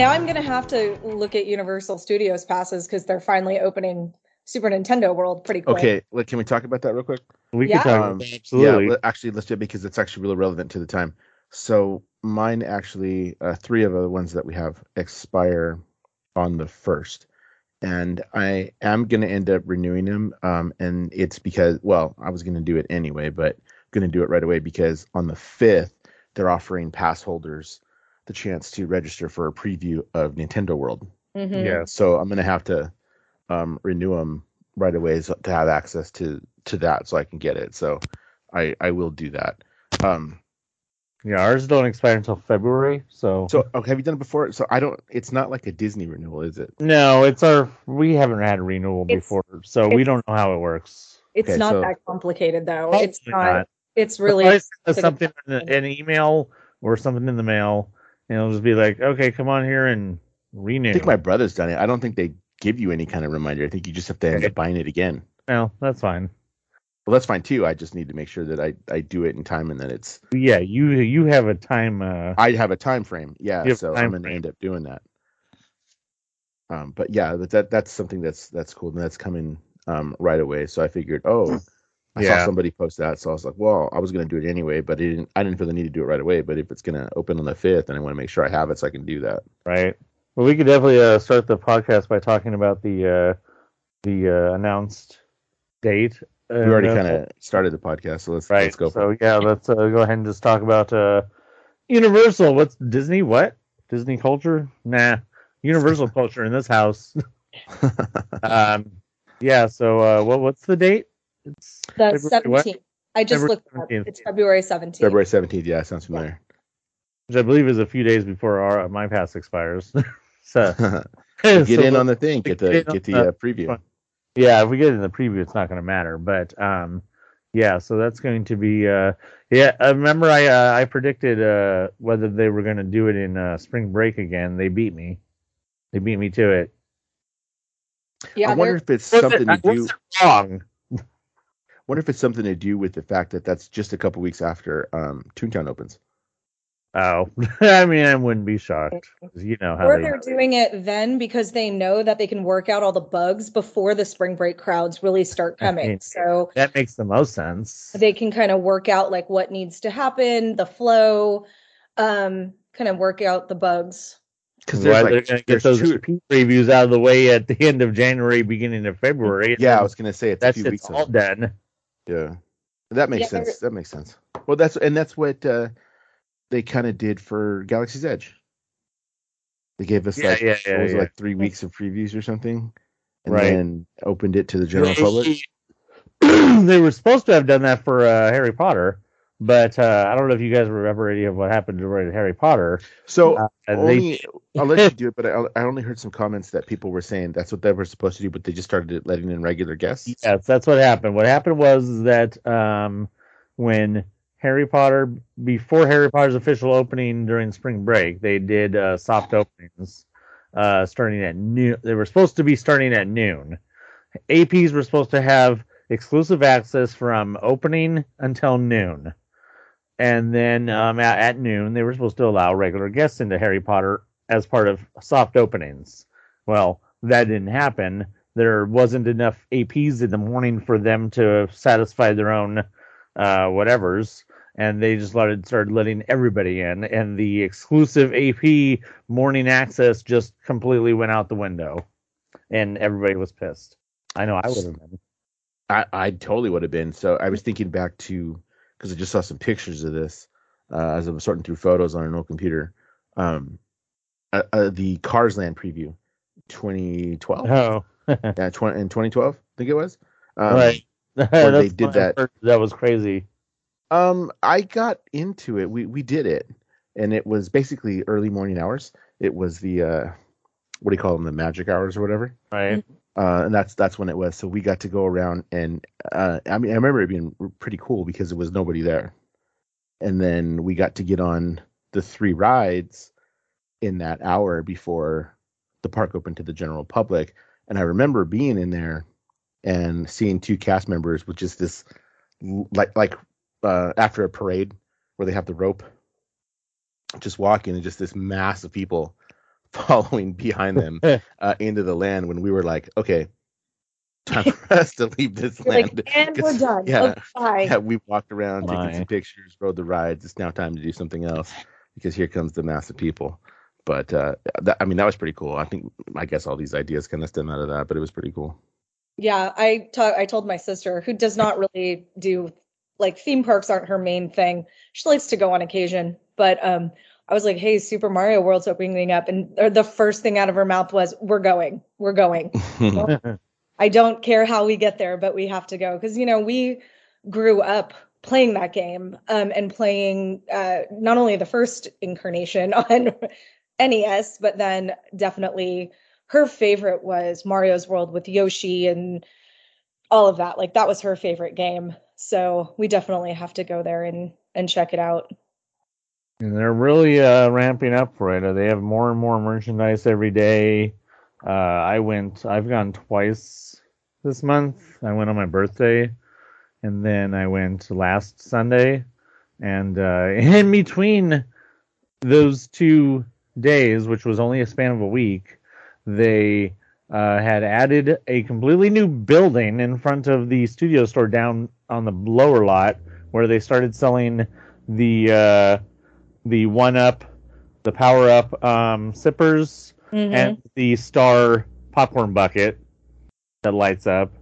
now I'm gonna have to look at Universal Studios passes because they're finally opening Super Nintendo World pretty quick. Okay, like, can we talk about that real quick? We Yeah. could talk Um, about that, absolutely. Yeah, actually, let's do it because it's actually really relevant to the time. So mine actually, uh, three of the ones that we have expire on the first, and I am going to end up renewing them. Um, and it's because, well, I was going to do it anyway, but going to do it right away because on the fifth they're offering pass holders the chance to register for a preview of Nintendo World. Mhm. yeah. So I'm gonna have to um, renew them right away so, to have access to to that, so I can get it. So I I will do that. Um, Yeah, ours don't expire until February, so so okay, have you done it before? So I don't. It's not like a Disney renewal, is it? no, it's our we haven't had a renewal It's- before, so we don't know how it works. It's Okay, not so- that complicated though. It's not. not. It's Really, really. something in an email or something in the mail, and it'll just be like, okay, come on here and renew. I think my brother's done it. I don't think they give you any kind of reminder. I think you just have to end up buying it again. No, that's fine. Well, that's fine too. I just need to make sure that I I do it in time and that it's Yeah, you you have a time. Uh, I have a time frame. Yeah, You have a so I'm gonna frame. end up doing that. Um, but yeah, that, that that's something that's that's cool and that's coming um right away. So I figured, oh, I Yeah. saw somebody post that, so I was like, well, I was gonna do it anyway, but it didn't. I didn't feel the need to do it right away. But if it's gonna open on the fifth, then I want to make sure I have it so I can do that. right. Well, we could definitely uh, start the podcast by talking about the uh, the uh, announced date. We already Uh, kind of started the podcast, so let's right. let's go. So yeah, let's uh, go ahead and just talk about uh, Universal. What's Disney? What Disney culture? Nah, Universal culture in this house. um, yeah. So uh, what what's the date? It's The February 17th. I just February looked it up. It's February 17th. February seventeenth. Yeah, sounds familiar. which I believe is a few days before our my pass expires. so get so in on the thing. Get the Get get the the- uh, preview. yeah, if we get in the preview, it's not going to matter. But um, yeah, so that's going to be uh, yeah. I remember I uh, I predicted uh whether they were going to do it in uh, spring break again. They beat me. They beat me to it. Yeah, I wonder if it's something it, to do. wrong. Wonder if it's something to do with the fact that that's just a couple weeks after um, Toontown opens. Oh, I mean, I wouldn't be shocked. You know how or they. they're doing it then because they know that they can work out all the bugs before the spring break crowds really start I coming. mean, So That makes the most sense. they can kind of work out like what needs to happen, the flow, um, kind of work out the bugs. Because Why there's they're like going to get those two. repeat reviews out of the way at the end of January, beginning of February. Yeah, I was gonna say it's that a few shit's weeks. all done. Yeah, that makes Yeah, sense. That makes sense. Well, that's and that's what uh, they kind of did for Galaxy's Edge. They gave us Yeah, like yeah, what yeah, was yeah. like three weeks of previews or something, and Right. then opened it to the general public. they were supposed to have done that for uh, Harry Potter, but uh, I don't know if you guys remember any of what happened to Harry Potter. So Uh, they- I'll let you do it, but I, I only heard some comments that people were saying that's what they were supposed to do, but they just started letting in regular guests. Yes, that's what happened. What happened was that um, when Harry Potter, before Harry Potter's official opening during spring break, they did uh, soft openings uh, starting at noon. They were supposed to be starting at noon. APs were supposed to have exclusive access from opening until noon. And then um, at, at noon, they were supposed to allow regular guests into Harry Potter as part of soft openings. Well, that didn't happen there wasn't enough APs in the morning for them to satisfy their own uh, whatevers, and they just let started letting everybody in, and the exclusive AP morning access just completely went out the window, and everybody was pissed. I know I would have been. I, I totally would have been. So I was thinking back to because I just saw some pictures of this uh, as I was sorting through photos on an old computer. Um, uh, uh, the Cars Land preview, 2012. Oh, Yeah, 20, in 2012, I think it was. Um, right. they did that. heard That was crazy. Um, I got into it. We we did it, and it was basically early morning hours. It was the uh, what do you call them? The magic hours or whatever. Right. Uh, and that's that's when it was. So we got to go around, and uh, I mean, I remember it being pretty cool because it was nobody there, and then we got to get on the three rides in that hour before the park opened to the general public. And I remember being in there and seeing two cast members with just this, like like uh, after a parade where they have the rope, just walking and just this mass of people following behind them uh, into the land when we were like, okay, time for us to leave this You're land. like, and we're done. Yeah, Okay, yeah, we walked around My. taking some pictures, rode the rides. It's now time to do something else because here comes the mass of people. But uh, that, I mean, that was pretty cool. I think I guess all these ideas kind of stem out of that, but it was pretty cool. Yeah, I ta- I told my sister who does not really do like theme parks aren't her main thing. She likes to go on occasion, but um I was like, "Hey, Super Mario World's opening up." And the first thing out of her mouth was, "We're going. We're going." I don't care how we get there, but we have to go because you know, we grew up playing that game um and playing uh not only the first incarnation on NES, but then definitely her favorite was Mario's World with Yoshi and all of that. Like that was her favorite game. So we definitely have to go there and and check it out. And they're really uh, ramping up for it. They have more and more merchandise every day. Uh, I went. I've gone twice this month. I went on my birthday, and then I went last Sunday. And uh, in between those two days, which was only a span of a week, they uh, had added a completely new building in front of the studio store down on the lower lot, where they started selling the uh, the one up, the power up um, sippers, Mhm. and the star popcorn bucket that lights up,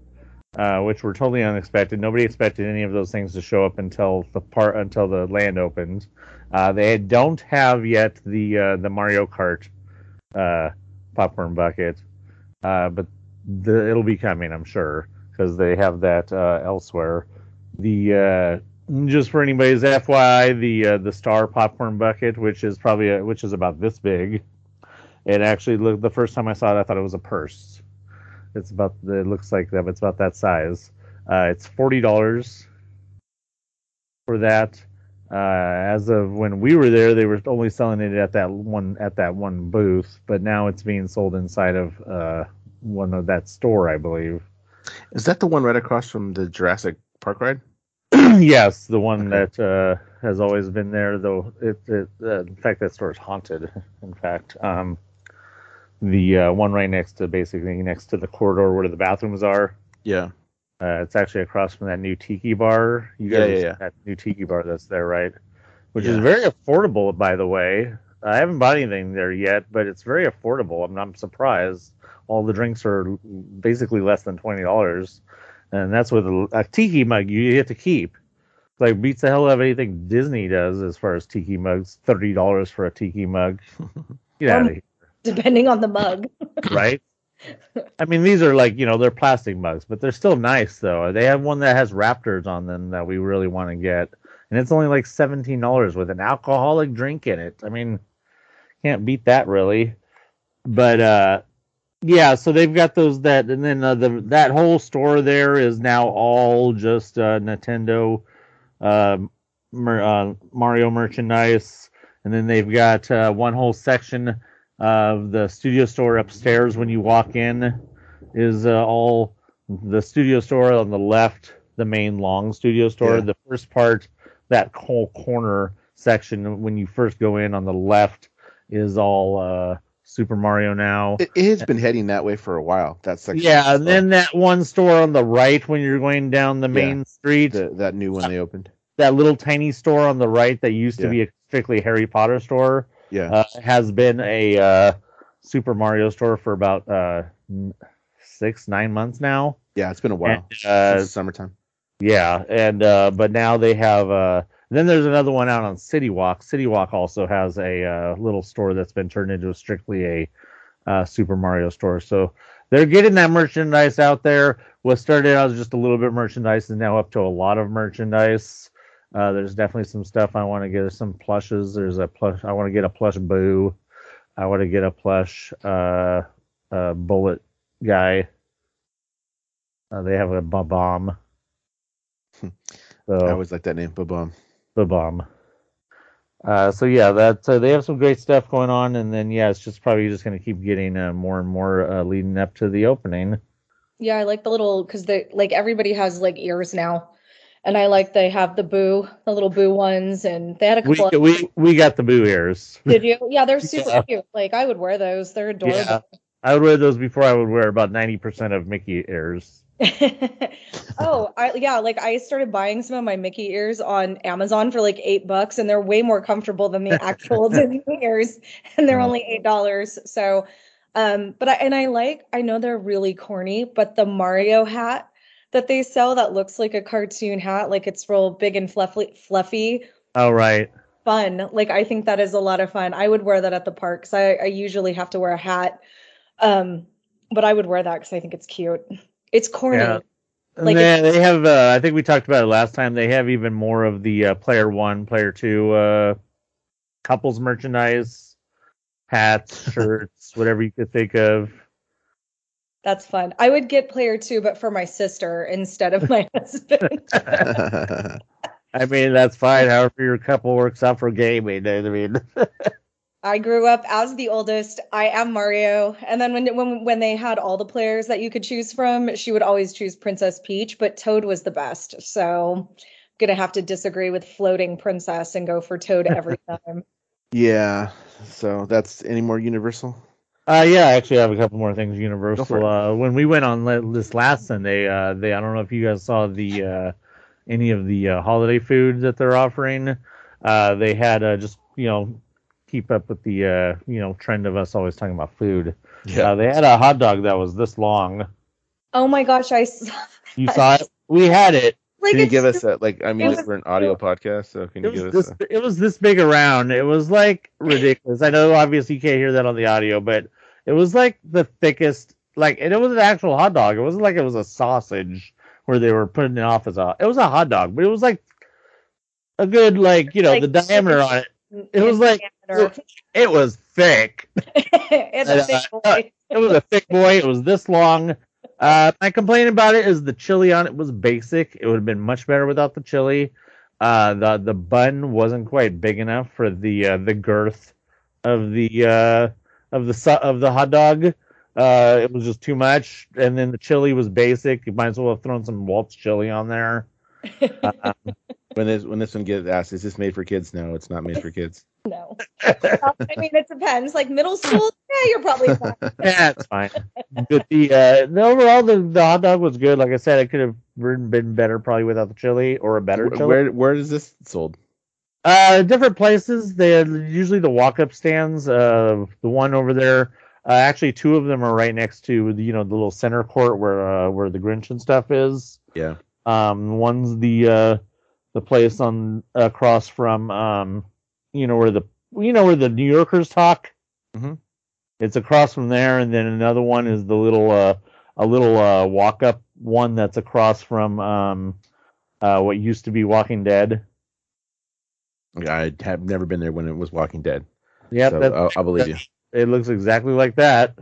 uh, which were totally unexpected. Nobody expected any of those things to show up until the part until the land opened. Uh, they don't have yet the uh, the Mario Kart uh, popcorn bucket, uh, but the, it'll be coming, I'm sure, because they have that uh, elsewhere. The uh, just for anybody's FYI, the uh, the star popcorn bucket, which is probably a, which is about this big. It actually looked the first time I saw it, I thought it was a purse. It's about it looks like that, it's about that size. Uh, it's forty dollars for that. Uh, as of when we were there, they were only selling it at that one at that one booth, but now it's being sold inside of uh, one of that store, I believe. Is that the one right across from the Jurassic Park ride? yes, the one Okay. that uh, has always been there, though. It, it uh, in fact, that store is haunted. In fact, um, the uh, one right next to basically next to the corridor where the bathrooms are. Yeah. Uh, it's actually across from that new tiki bar. You Yeah, guys yeah, have yeah. that new tiki bar that's there, right? Which is very affordable, by the way. I haven't bought anything there yet, but it's very affordable. I'm, I'm surprised. All the drinks are basically less than twenty dollars, and that's with a, a tiki mug you get to keep. Like beats the hell out of anything Disney does as far as tiki mugs. Thirty dollars for a tiki mug. Get out of Um, here Depending on the mug. right? I mean, these are like you know they're plastic mugs, but they're still nice though. They have one that has raptors on them that we really want to get, and it's only like seventeen dollars with an alcoholic drink in it. I mean, can't beat that really. But uh, yeah, so they've got those that, and then uh, the that whole store there is now all just uh, Nintendo, uh, mer- uh, Mario merchandise, and then they've got uh, one whole section of the studio store upstairs when you walk in is uh, all the studio store on the left the main long studio store Yeah. the first part that whole corner section when you first go in on the left is all uh super mario now It, it has been heading that way for a while. That section. yeah and then that one store on the right when you're going down the Yeah. main street the, that new one they opened. that little tiny store on the right that used to Yeah. be a strictly harry potter store Yeah. uh, has been a uh, Super Mario store for about uh, six, nine months now. yeah. It's been a while. And, uh, summertime. yeah, and uh, but now they have. Uh, then there's another one out on City Walk. City Walk also has a uh, little store that's been turned into a strictly a uh, Super Mario store. So they're getting that merchandise out there. What started out as just a little bit of merchandise is now up to a lot of merchandise. Uh, there's definitely some stuff I want to get. Some plushes. There's a plush. I want to get a plush Boo. I want to get a plush uh, uh, Bullet guy. Uh, they have a bomb. I always like that name, Bob. The bomb. Uh, so yeah, that uh, they have some great stuff going on, and then yeah, it's just probably just going to keep getting uh, more and more uh, leading up to the opening. Yeah, I like the little because the like everybody has like ears now, and I like they have the boo, the little boo ones, and they had a We of, we we got the boo ears. did you? Yeah, they're super Yeah. cute. Like I would wear those. They're adorable. Yeah. I would wear those before I would wear about ninety percent of Mickey ears. oh, I, yeah, like I started buying some of my Mickey ears on Amazon for like eight bucks, and they're way more comfortable than the actual Disney ears, and they're Oh. only eight dollars. So, um, but I and I like, I know they're really corny, but the Mario hat that they sell that looks like a cartoon hat, like it's real big and fluffy, fluffy, Oh right. fun. Like I think that is a lot of fun. I would wear that at the parks. I, I usually have to wear a hat, um, but I would wear that because I think it's cute. It's corny. Yeah. And Like then they have uh, I think we talked about it last time. They have even more of the uh, player one, player two uh, couples merchandise, hats, shirts, whatever you could think of. That's fun. I would get player two, but for my sister instead of my husband. I mean, that's fine. However, your couple works out for gaming. I mean, I grew up as the oldest. I am Mario, and then when when when they had all the players that you could choose from, she would always choose Princess Peach, but Toad was the best. So, gonna have to disagree with floating princess and go for Toad every time. yeah. So that's any more Universal? uh, yeah, I actually have a couple more things. Universal. Uh, when we went on le- this last Sunday, uh, they I don't know if you guys saw the uh, any of the uh, holiday foods that they're offering. Uh, they had uh, just you know keep up with the uh, you know trend of us always talking about food. Uh, they had a hot dog that was this long. Oh my gosh, I saw You saw it. We had it. like Can you give us so- a like? I mean, it it's was for an audio podcast, so can you It give was us? this. It was this big around. It was like ridiculous. I know obviously you can't hear that on the audio, but it was like the thickest. Like, and it was an actual hot dog. It wasn't like it was a sausage where they were putting it off as a. It was a hot dog, but it was like a good like you know Like the diameter on it. It was in like- It was thick. it's a uh, big uh. It was a thick boy. It was this long. Uh, my complaint about it is the chili on it was basic. It would have been much better without the chili. Uh, the the bun wasn't quite big enough for the uh, the girth of the uh, of the su- of the hot dog. Uh, it was just too much, and then the chili was basic. You might as well have thrown some Waltz chili on there. Uh, When this when this one gets asked, is this made for kids? No, it's not made for kids. No. Well, I mean, it depends. Like middle school, yeah, you're probably fine. yeah, it's fine. But the uh, the overall the, the hot dog was good. Like I said, it could have been better probably without the chili or a better chili. where where is this sold? Uh, different places. They're usually the walk-up stands. Uh, the one over there. Uh, actually, two of them are right next to the, you know the little center court where uh, where the Grinch and stuff is. Yeah. Um, one's the uh, the place on across from um, you know where the you know where the New Yorkers talk. Mhm. It's across from there, and then another one is the little uh, a little uh, walk-up one that's across from um, uh, what used to be Walking Dead. I have never been there when it was Walking Dead. Yep, so I'll, I'll believe you. It looks exactly like that.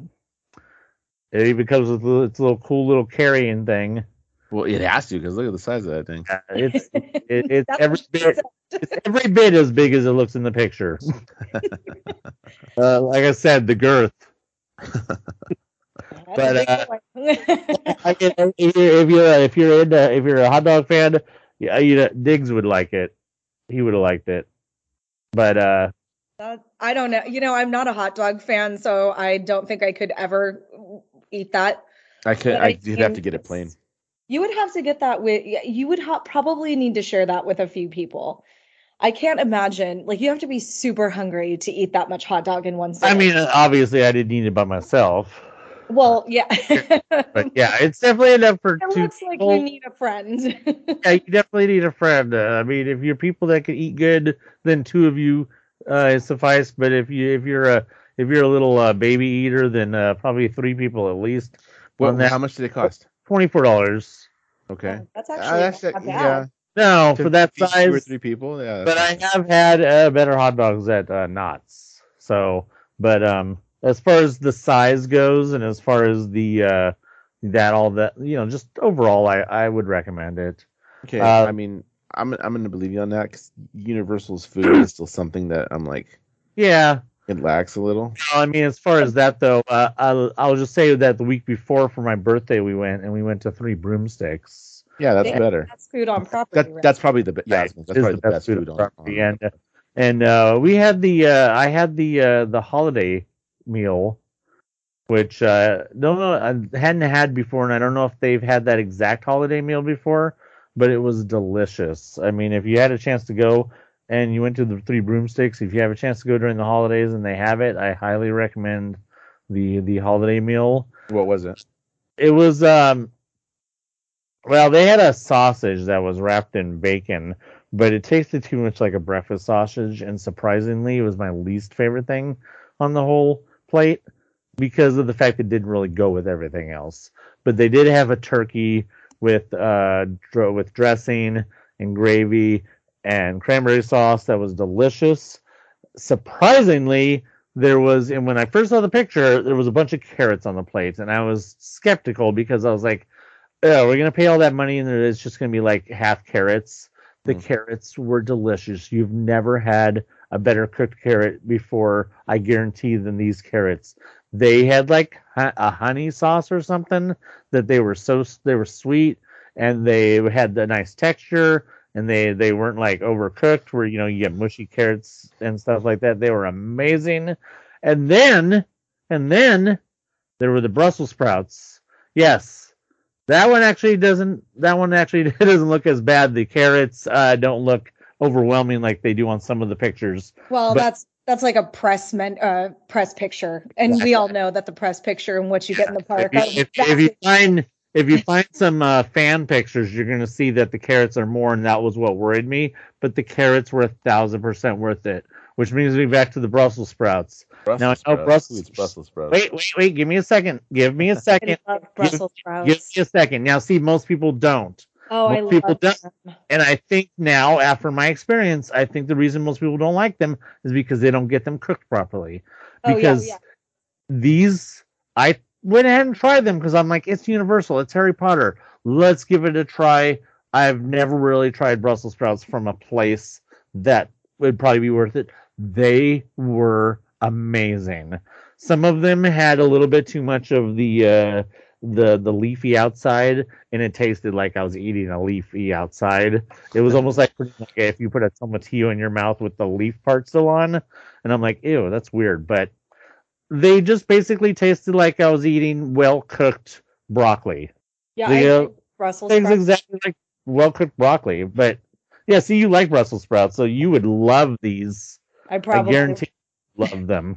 It even comes with its little cool little carrying thing. Well, it has to because look at the size of that thing. Uh, It's it, it's every bit it's every bit as big as it looks in the picture. uh, like I said, the girth. But, uh, I can, if you're if you're if you're if you're a hot dog fan, yeah, you know, Diggs would like it. He would have liked it. But uh, That- I don't know. You know, I'm not a hot dog fan, so I don't think I could ever eat that. I could. I I you'd have to get it it's- plain. You would have to get that with. You would ha- probably need to share that with a few people. I can't imagine. Like you have to be super hungry to eat that much hot dog in one I mean, obviously, I didn't eat it by myself. well, yeah. But yeah, it's definitely enough for it two looks like people. you need a friend. yeah, you definitely need a friend. Uh, I mean, if you're people that can eat good, then two of you uh, suffice. But if you if you're a if you're a little uh, baby eater, then uh, probably three people at least. Well, on how much did it cost? Twenty four dollars. Okay. That's Uh, actually that's not yeah. No, To for that size. two or three people. Yeah. but I have had uh, better hot dogs at uh, Knott's. So, but um, as far as the size goes, and as far as the uh, that all that you know, just overall, I I would recommend it. Okay. uh, I mean, I'm I'm gonna believe you on that because Universal's food is still something that I'm like Yeah, it lacks a little. No, I mean, as far as that though, uh, I'll I'll just say that the week before for my birthday we went and we went to Three Broomsticks, Yeah, that's They- better. That's food on property. That right? that's probably the best. yeah. Right. That's probably the the best best food food on on. property. on- And and uh, we had the uh, I had the uh, the holiday meal, which uh, don't know I hadn't had before, and I don't know if they've had that exact holiday meal before, but it was delicious. I mean, if you had a chance to go and you went to the Three Broomsticks, if you have a chance to go during the holidays and they have it, I highly recommend the the holiday meal. What was it? It was um well, they had a sausage that was wrapped in bacon, but it tasted too much like a breakfast sausage and surprisingly it was my least favorite thing on the whole plate because of the fact it didn't really go with everything else. But they did have a turkey with uh dr- with dressing and gravy and cranberry sauce that was delicious. Surprisingly, there was and when I first saw the picture, there was a bunch of carrots on the plate, and I was skeptical because I was like, "Oh, we're gonna pay all that money, and it's just gonna be like half carrots." The Mm. carrots were delicious. You've never had a better cooked carrot before, I guarantee, than these carrots. They had like a honey sauce or something that they were so they were sweet and they had the nice texture and they they weren't like overcooked where you know you get mushy carrots and stuff like that. They were amazing. And then and then there were the Brussels sprouts. Yes. That one actually doesn't that one actually doesn't look as bad. The carrots uh, don't look overwhelming like they do on some of the pictures. well, but- that's that's like a press men, uh, press picture, and we all know that the press picture and what you get in the park. if, you- if, if you find if you find some uh, fan pictures, you're going to see that the carrots are more, and that was what worried me. But the carrots were a thousand percent worth it, which brings me back to the Brussels sprouts. Brussels Now, I know sprouts. Brussels- It's Brussels sprouts. Wait, wait, wait! Give me a second. Give me a second. love Brussels sprouts. Give me a second. Now, see, most people don't. oh, I most people love don't- And I think now, after my experience, I think the reason most people don't like them is because they don't get them cooked properly. Oh, yeah, Because yeah. these, I went ahead and tried them because I'm like, it's Universal, it's Harry Potter. Let's give it a try. I've never really tried Brussels sprouts from a place that would probably be worth it. They were amazing. Some of them had a little bit too much of the uh, the the leafy outside, and it tasted like I was eating a leafy outside. It was almost like, if you put a tomatillo in your mouth with the leaf part still on, and I'm like, ew, that's weird. But they just basically tasted like I was eating well cooked broccoli. Yeah, the, uh, like Brussels Things sprouts. exactly like well cooked broccoli. But yeah, see, you like Brussels sprouts, so you would love these. I I guarantee you love them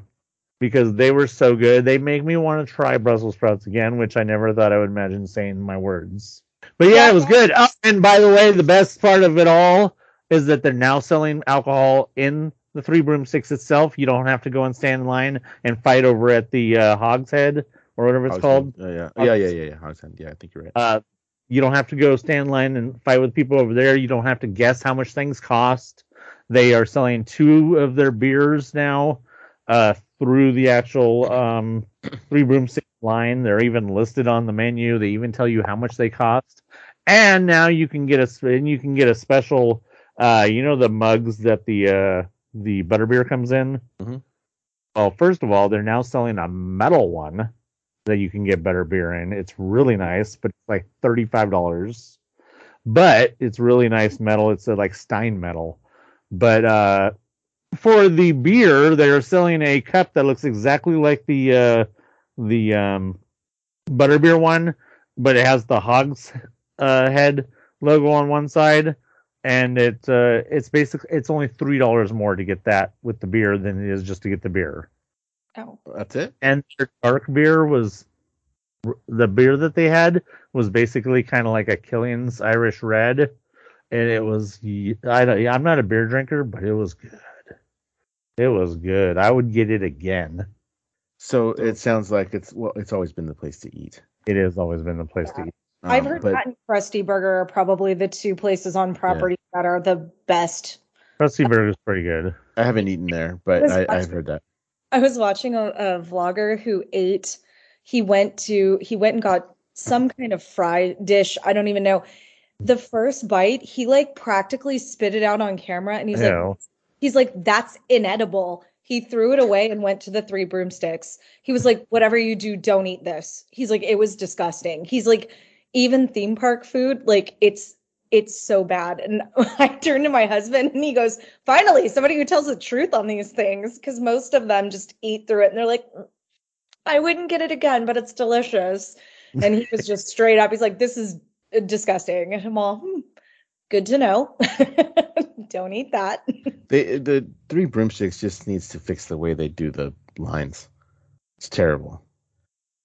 because they were so good. They make me want to try Brussels sprouts again, which I never thought I would imagine saying my words. But yeah, Yeah, it was good. Oh, and by the way, the best part of it all is that they're now selling alcohol in the Three Broomsticks itself. You don't have to go and stand in line and fight over at the uh, Hog's Head or whatever it's called. Hogshead. Yeah, yeah, yeah, yeah, yeah, yeah. Hogshead. Yeah, I think you're right. Uh, you don't have to go stand in line and fight with people over there. You don't have to guess how much things cost. They are selling two of their beers now uh, through the actual um, Three Broomstick line. They're even listed on the menu. They even tell you how much they cost. And now you can get a and you can get a special. Uh, you know the mugs that the uh, the butterbeer comes in. Mhm. Well, first of all, they're now selling a metal one that you can get butterbeer in. It's really nice, but it's like thirty-five dollars. But it's really nice metal. It's a, like Stein metal. But uh, for the beer, they're selling a cup that looks exactly like the uh, the um, butterbeer one, but it has the Hogs uh, head logo on one side, and it uh, it's basically it's only three dollars more to get that with the beer than it is just to get the beer Oh, That's it. and their dark beer was the beer that they had was basically kind of like a Killian's Irish Red, and it was I don't, I'm not a beer drinker, but it was good. It was good. I would get it again. So it sounds like it's well, it's always been the place to eat. It has always been the place to eat. I've Um, heard but that and Krusty Burger are probably the two places on property that are the best. Krusty Burger is pretty good. I haven't eaten there, but Was I, watching- I've heard that. I was watching a, a vlogger who ate. He went to he went and got some kind of fry dish. I don't even know. The first bite, he like practically spit it out on camera, and he's like, Ew. he's like, that's inedible. He threw it away and went to the three broomsticks. He was like, whatever you do, don't eat this. He's like, it was disgusting. He's like, even theme park food, like it's it's so bad. And I turned to my husband and he goes, finally, somebody who tells the truth on these things. Cause most of them just eat through it and they're like, I wouldn't get it again, but it's delicious. And he was just straight up, he's like, this is disgusting. And I'm all, hmm, good to know. Don't eat that. They the three broomsticks just needs to fix the way they do the lines. It's terrible.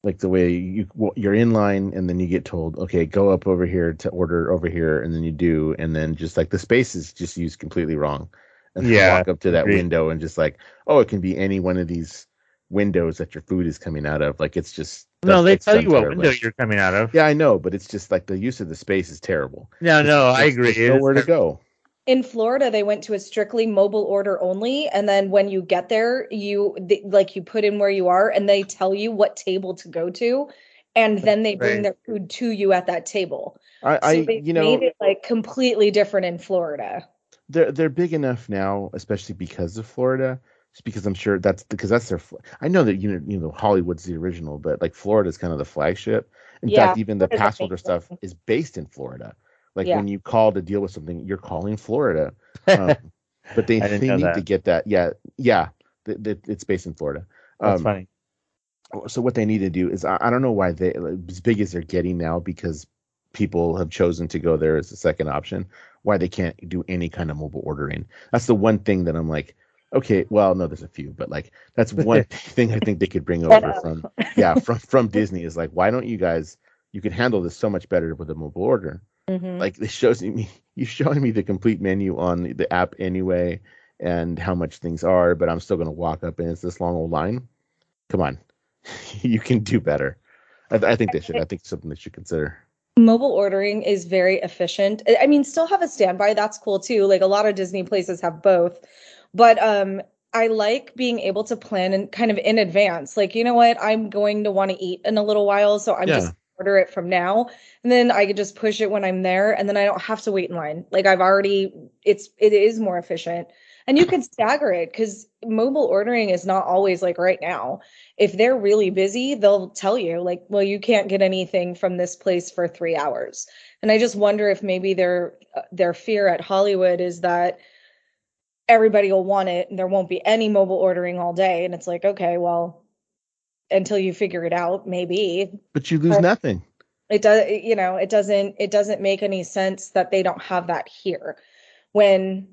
Like the way you you're in line and then you get told, okay, go up over here to order over here, and then you do, and then just like the space is just used completely wrong. And then Yeah, walk up to that agreed. window and just like, oh, it can be any one of these windows that your food is coming out of. Like it's just No, they tell you what terribly. window you're coming out of. Yeah, I know, but it's just like the use of the space is terrible. No, no, I agree. Nowhere to go. In Florida, they went to a strictly mobile order only, and then when you get there, you th- like you put in where you are, and they tell you what table to go to, and then they bring Right. their food to you at that table. I, I they you know, made it like completely different in Florida. they're they're big enough now, especially because of Florida. Just because I'm sure that's because that's their. I know that you know you know Hollywood's the original, but like Florida's kind of the flagship. In Yeah, fact, even the Florida's pass holder stuff is based in Florida. Like Yeah. when you call to deal with something, you're calling Florida. Um, but they they need that. to get that. Yeah, yeah. th- th- it's based in Florida. That's Um, funny. so what they need to do is I, I don't know why they as big as they're getting now because people have chosen to go there as a second option why they can't do any kind of mobile ordering that's the one thing that i'm like okay well no there's a few but like that's one thing i think they could bring over from yeah from from disney is like why don't you guys you can handle this so much better with a mobile order Mhm. like it shows me you showing me the complete menu on the app anyway and how much things are but i'm still going to walk up and it's this long old line come on you can do better I, I think they should i think it's something they should consider Mobile ordering is very efficient. I- I mean, still have a standby. That's cool too. Like a lot of Disney places have both. But um I like being able to plan and kind of in advance. Like, you know what? I'm going to want to eat in a little while, so I'm Yeah. just order it from now and then I could just push it when I'm there and then I don't have to wait in line. Like I've already it's it is more efficient. And you can stagger it cuz mobile ordering is not always like right now if they're really busy, they'll tell you like, well, you can't get anything from this place for 3 hours. And I just wonder if maybe their their fear at Hollywood is that everybody will want it and there won't be any mobile ordering all day and it's like, okay, well, until you figure it out, maybe. but you lose Uh, nothing It does you know, it doesn't it doesn't make any sense that they don't have that here. When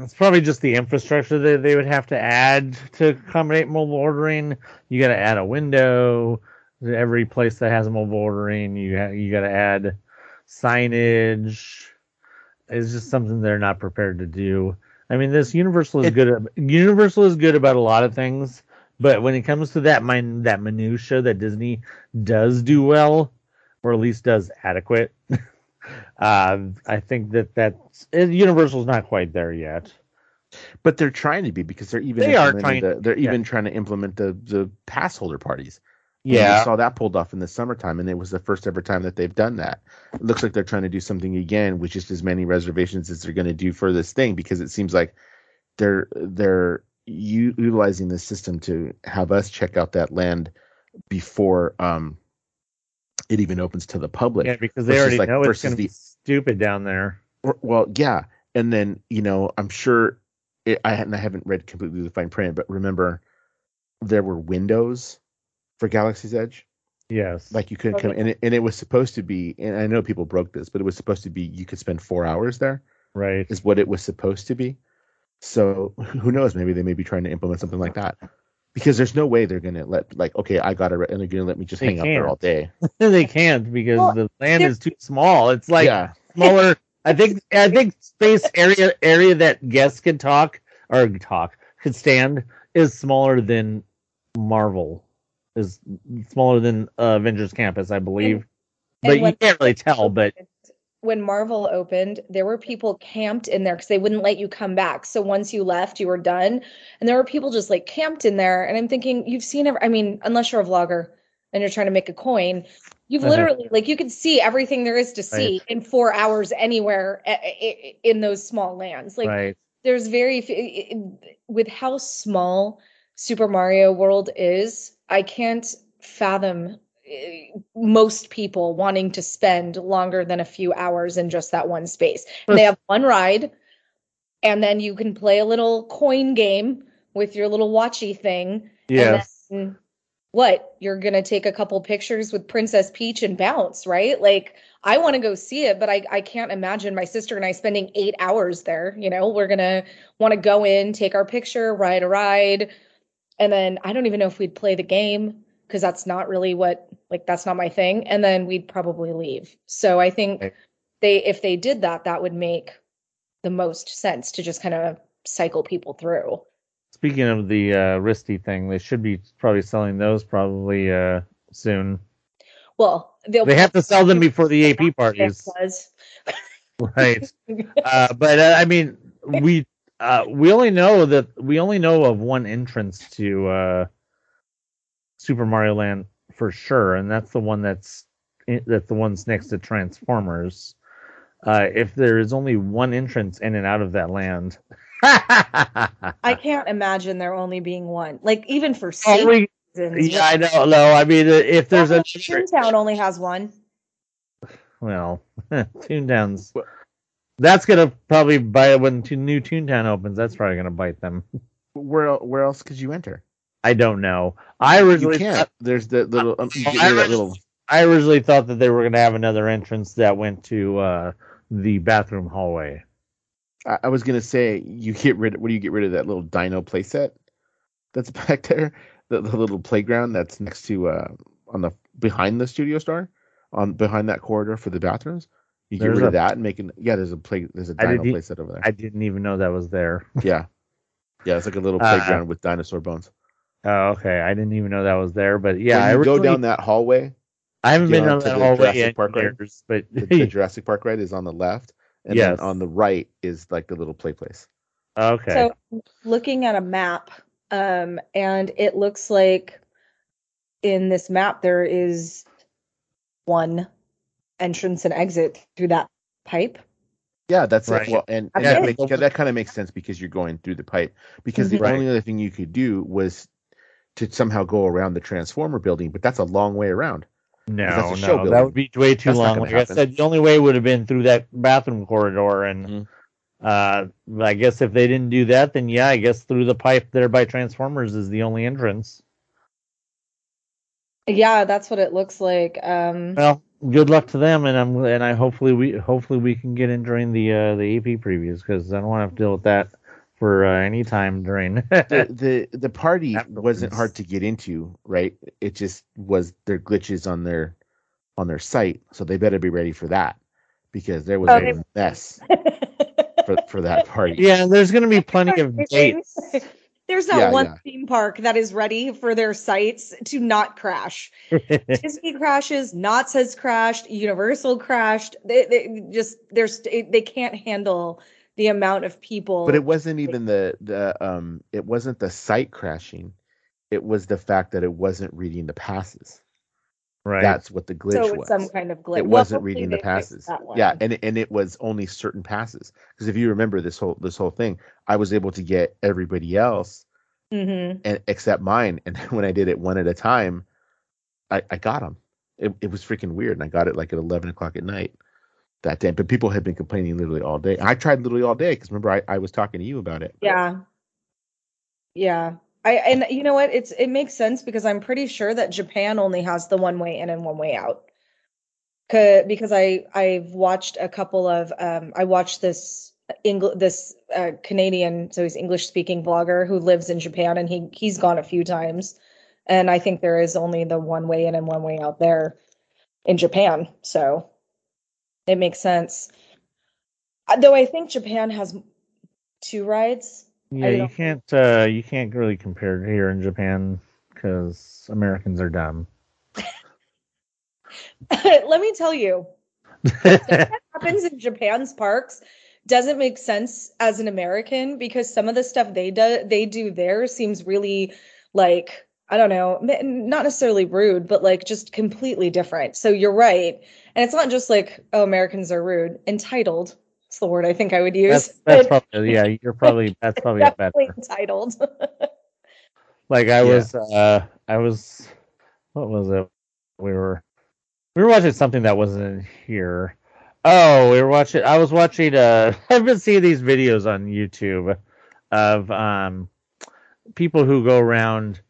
It's probably just the infrastructure that they would have to add to accommodate mobile ordering. You got to add a window. to Every place that has mobile ordering, you ha- you got to add signage. It's just something they're not prepared to do. I mean, this Universal is It- good. At, Universal is good about a lot of things, but when it comes to that min, that minutia that Disney does do well, or at least does adequate, uh, I think that that's Universal's not quite there yet. but they're trying to be because they're even They are trying the, they're yeah. even trying to implement the the pass holder parties And we Yeah, saw that pulled off in the summertime, and it was the first ever time that they've done that. It looks like they're trying to do something again with just as many reservations as they're going to do for this thing because it seems like they're they're u- utilizing the system to have us check out that land before um it even opens to the public. yeah, because they versus, already like, know it's going to be stupid down there. Or- Well, yeah, and then you know I'm sure it, I hadn't I haven't read completely the fine print, but remember there were windows for Galaxy's Edge. Yes, like you couldn't Okay. come and it, and it was supposed to be and i know people broke this but it was supposed to be you could spend four hours there right. is what it was supposed to be so who knows maybe they may be trying to implement something like that because there's no way they're gonna let like okay i got it and they're gonna let me just They hang out there can't. all day they can't because Well, the land is too small. It's like yeah smaller. I think I think space area area that guests can talk or talk could stand is smaller than Marvel is smaller than uh, Avengers Campus, I believe. And but you can't really tell. But when Marvel opened, there were people camped in there because they wouldn't let you come back. So once you left, you were done. And there were people just like camped in there. And I'm thinking, you've seen every, I mean, unless you're a vlogger and you're trying to make a coin, you've Uh-huh. literally like you could see everything there is to see in four hours anywhere in those small lands. Like right, there's very with how small Super Mario World is, I can't fathom most people wanting to spend longer than a few hours in just that one space. And they have one ride, and then you can play a little coin game with your little watchy thing. Yes. And then what? You're gonna take a couple pictures with Princess Peach and bounce, right? Like I want to go see it, but I, I can't imagine my sister and I spending eight hours there. You know, we're gonna want to go in, take our picture, ride a ride, and then I don't even know if we'd play the game because that's not really what like that's not my thing. And then we'd probably leave. So I think they if they did that, that would make the most sense to just kind of cycle people through. Speaking of the uh, Risty thing, they should be probably selling those probably uh, soon. Well, they'll They have to sell them before the AP parties, right? Uh, but uh, I mean, we uh, we only know that we only know of one entrance to uh, Super Mario Land for sure, and that's the one that's that's the one's next to Transformers. Uh, if there is only one entrance in and out of that land, I can't imagine there only being one. Like even for safety Only- reasons. yeah, I know. No, I mean, uh, if there's a Toontown only has one. well, Toontown's that's gonna probably bite when t- new Toontown opens. That's probably gonna bite them. Where where else could you enter? I don't know. I originally can't. thought, There's the little. Um, you get I that little. I originally thought that they were gonna have another entrance that went to uh, the bathroom hallway. I, I was gonna say you get rid. What do you get rid of that little Dino playset that's back there? The, the little playground that's next to uh on the behind the studio star on behind that corridor for the bathrooms. You get rid a- of that and make it. Yeah, there's a play. There's a Dino playset over there. I didn't even know that was there. yeah, yeah, it's like a little Uh, playground with dinosaur bones. Oh, okay. I didn't even know that was there. But yeah, when I you go down that hallway. I haven't been on that the hallway Jurassic in Park ride, but The, the Jurassic Park ride is on the left, and Yes. then on the right is like the little play place. okay. So looking at a map, um, and it looks like in this map there is one entrance and exit through that pipe. Yeah, that's Right. it. Well, and, and Yeah, that, makes, that kind of makes sense because you're going through the pipe. Because the Mhm. Right. only other thing you could do was to somehow go around the transformer building, but that's a long way around. no, that's a no, show that would be way too That's long. gonna Like I happen. said, the only way would have been through that bathroom corridor, and Mhm. uh, I guess if they didn't do that, then yeah, I guess through the pipe there by Transformers is the only entrance. Yeah, that's what it looks like. Um, Well, good luck to them, and I'm and I hopefully we hopefully we can get in during the uh, the AP previews because I don't want to have to deal with that for uh, any time during. The the, the party Afterwards. wasn't hard to get into, right? It just was their glitches on their on their site, so they better be ready for that because there was Oh, a mess for, for that party. yeah, there's going to be plenty of dates. There's not Yeah, one yeah. theme park that is ready for their sites to not crash. Disney crashes, Knott's has crashed, Universal crashed. They, they just there's they can't handle the amount of people. But it wasn't even the the um it wasn't the site crashing. It was the fact that it wasn't reading the passes. right. That's what the glitch so was. some kind of glitch. it Well, wasn't hopefully reading the passes. Yeah, and it- and it was only certain passes. Because if you remember this whole this whole thing, I was able to get everybody else Mhm. and except mine. And when I did it one at a time, I, I got them. It, it was freaking weird, and I got it like at eleven o'clock at night that day. But people had been complaining literally all day. I tried literally all day because remember I, I was talking to you about it. Yeah. Yeah. I and you know what? It's it makes sense because I'm pretty sure that Japan only has the one way in and one way out. Because I I've watched a couple of um I watched this English this uh, Canadian so he's English speaking vlogger who lives in Japan and he he's gone a few times and I think there is only the one way in and one way out there in Japan. So it makes sense. Though I think Japan has two rides. Yeah, you can't uh, you can't really compare here in Japan because Americans are dumb. Let me tell you, what happens in Japan's parks doesn't make sense as an American because some of the stuff they do they do there seems really like I don't know, not necessarily rude, but like just completely different. So you're right, and it's not just like oh Americans are rude, entitled. It's the word I think I would use. that's that's but probably yeah. You're probably that's probably better. definitely entitled. Like I Yeah. was uh I was what was it we were we were watching something that wasn't here. Oh, we were watching. I was watching. Uh, I've been seeing these videos on YouTube of um people who go around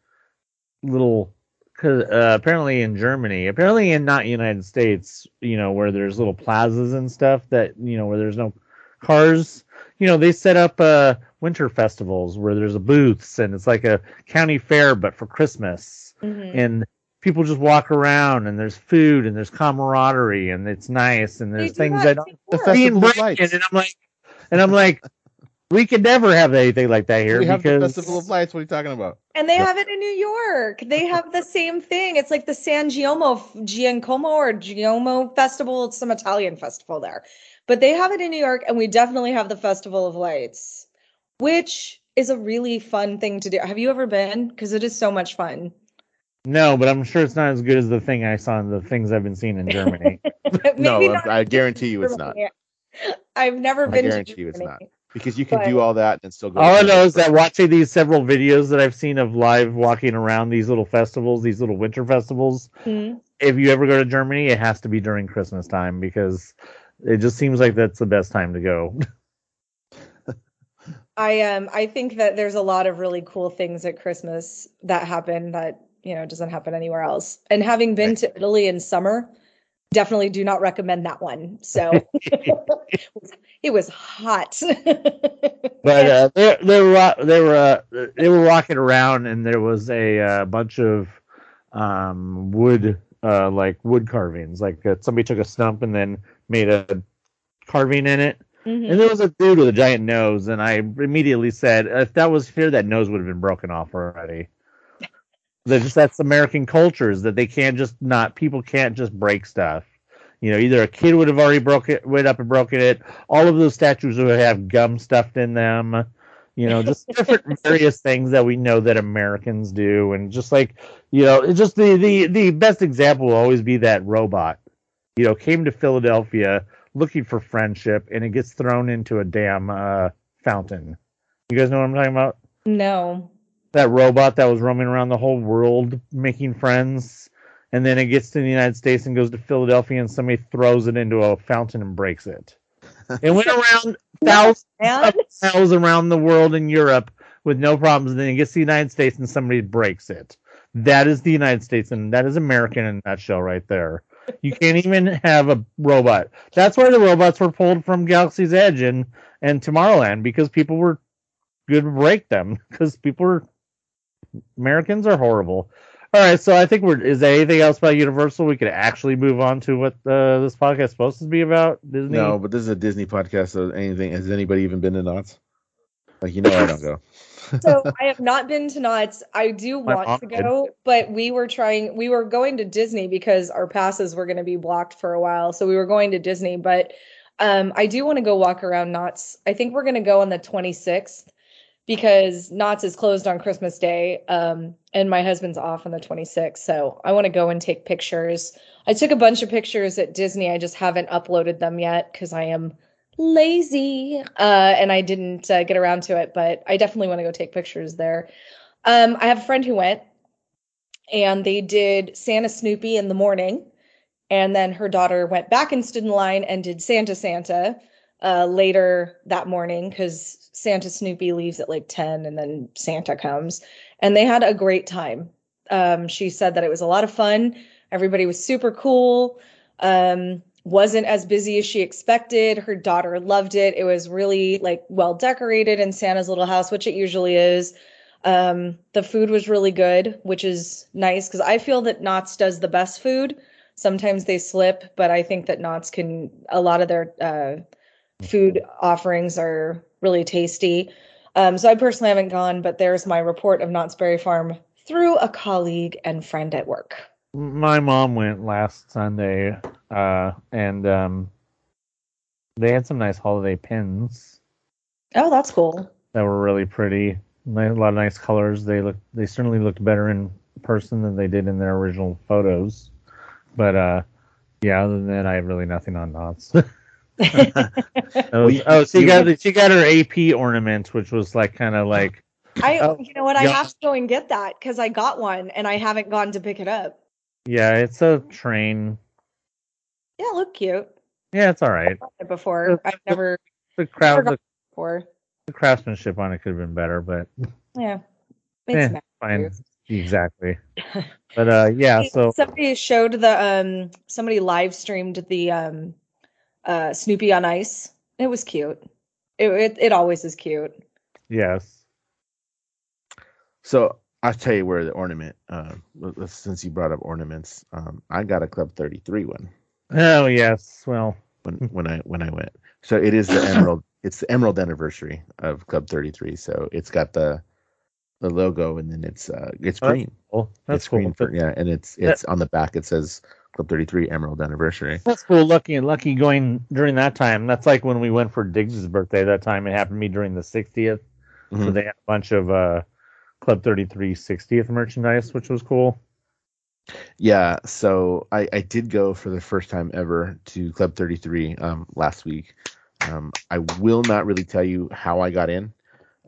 little. Cause uh, apparently in Germany, apparently in not United States, you know, where there's little plazas and stuff that you know where there's no cars. You know, they set up uh winter festivals where there's a booths and it's like a county fair but for Christmas Mhm. and people just walk around and there's food and there's camaraderie and it's nice and there's things that that in The New festival being of lights. and I'm like and I'm like we could never have anything like that here we have because the festival of lights. What are you talking about? And they have it in New York. They have the same thing. It's like the San Giacomo, Giacomo or Giacomo Festival. It's some Italian festival there. But they have it in New York, and we definitely have the Festival of Lights, which is a really fun thing to do. Have you ever been? Because it is so much fun. no but I'm sure it's not as good as the thing I saw in the things I've been seeing in Germany No, I- not I in guarantee you it's not. I've never I been to guarantee you it's not. Because you can But- do all that and still go. all to I know is that watching these several videos that I've seen of live walking around these little festivals these little winter festivals Hmm. if you ever go to Germany, it has to be during Christmas time because it just seems like that's the best time to go. I um I think that there's a lot of really cool things at Christmas that happen that you know doesn't happen anywhere else. And having been Right. to Italy in summer, definitely do not recommend that one. So it was hot. But uh, they they were they were uh, they were walking around and there was a uh, bunch of um, wood uh, like wood carvings. Like uh, somebody took a stump and then made a carving in it. Mhm. And there was a dude with a giant nose, and I immediately said, if that was here, that nose would have been broken off already. That's just that's American cultures that they can't just not people can't just break stuff. You know, either a kid would have already broke it, went up and broken it. All of those statues would have gum stuffed in them. You know, just different various things that we know that Americans do, and just like you know, it's just the the the best example will always be that robot. You know, came to Philadelphia looking for friendship, and it gets thrown into a damn uh, fountain. You guys know what I'm talking about? no. That robot that was roaming around the whole world making friends, and then it gets to the United States and goes to Philadelphia, and somebody throws it into a fountain and breaks it. It went around thousands of miles around the world in Europe with no problems, and then it gets to the United States and somebody breaks it. That is the United States, and that is American in a nutshell right there. You can't even have a robot. That's why the robots were pulled from Galaxy's Edge and, and Tomorrowland because people were good to break them because people were Americans are horrible. All right, so I think we're is there anything else about Universal? We could actually move on to what uh, this podcast is supposed to be about. Disney. No, but this is a Disney podcast, so anything has anybody even been to Knott's? Like you know, I don't go. so I have not been to Knott's. I do My want mom to did. go, but we were trying. We were going to Disney because our passes were going to be blocked for a while, so we were going to Disney. But um, I do want to go walk around Knott's. I think we're going to go on the 26th because Knott's is closed on Christmas Day, um, and my husband's off on the 26th. So I want to go and take pictures. I took a bunch of pictures at Disney. I just haven't uploaded them yet because I am lazy uh, and I didn't uh, get around to it. But I definitely want to go take pictures there. Um, I have a friend who went, and they did Santa Snoopy in the morning, and then her daughter went back and stood in line and did Santa Santa uh, later that morning because Santa Snoopy leaves at like 10 and then Santa comes. And they had a great time. Um, she said that it was a lot of fun. Everybody was super cool. Um, wasn't as busy as she expected. Her daughter loved it. It was really like well decorated in Santa's little house, which it usually is. Um, the food was really good, which is nice because I feel that Knott's does the best food. Sometimes they slip, but I think that Knott's can a lot of their uh, food offerings are really tasty. Um, so I personally haven't gone, but there's my report of Knott's Berry Farm through a colleague and friend at work. my mom went last Sunday, uh, and um, they had some nice holiday pins Oh, that's cool. that were really pretty. A lot of nice colors. They look. They certainly looked better in person than they did in their original photos. But uh, yeah, other than that, I have really nothing on Knott's. oh, you- oh, she you- got she got her AP ornament, which was like kind of like I, Oh, you know what? I have to go and get that because I got one and I haven't gone to pick it up. Yeah, it's a train. Yeah, look cute. Yeah, it's all right. Before I've never The crowd, Never the, before. the craftsmanship on it could have been better, but Yeah, Eh, it's nice. fine. Exactly. But uh, yeah. So somebody showed the um somebody live streamed the um uh Snoopy on Ice. It was cute. It it, it always is cute. yes. So I'll tell you where the ornament. Uh, l- l- since you brought up ornaments, um, I got a Club Thirty Three one Oh yes. Well, when when I when I went. So it is the emerald. It's the emerald anniversary of Club Thirty Three. So it's got the the logo, and then it's uh it's Oh, green. cool. That's it's cool. green for yeah, and it's it's on the back. It says Club Thirty Three Emerald Anniversary. That's cool. Lucky and lucky going during that time. That's like when we went for Diggs' birthday. That time it happened to me during the 60th. So Mhm. they had a bunch of uh, Club 33 60th merchandise, which was cool. Yeah, so I, I did go for the first time ever to Club 33 um, last week. Um, I will not really tell you how I got in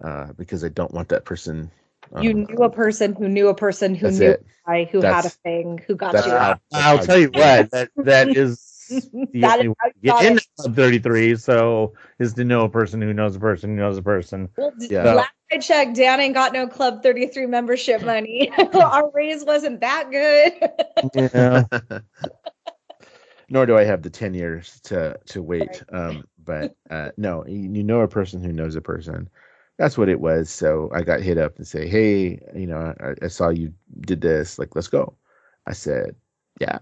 uh, because I don't want that person. Um, you knew a person who knew a person who that's knew it. a guy who had a thing who got you. how- I'll tell you you- what, that that is the That only is how you got get into. Club 33. So is to know a person who knows a person who knows a person. Well, d- Yeah. last I checked, Dan ain't got no Club 33 membership money. Our raise wasn't that good. Yeah. Nor do I have the 10 years to to wait. Um, but uh, no, you, you know a person who knows a person. That's what it was. So I got hit up and say, hey, you know, I, I saw you did this. Like, let's go. I said, yeah,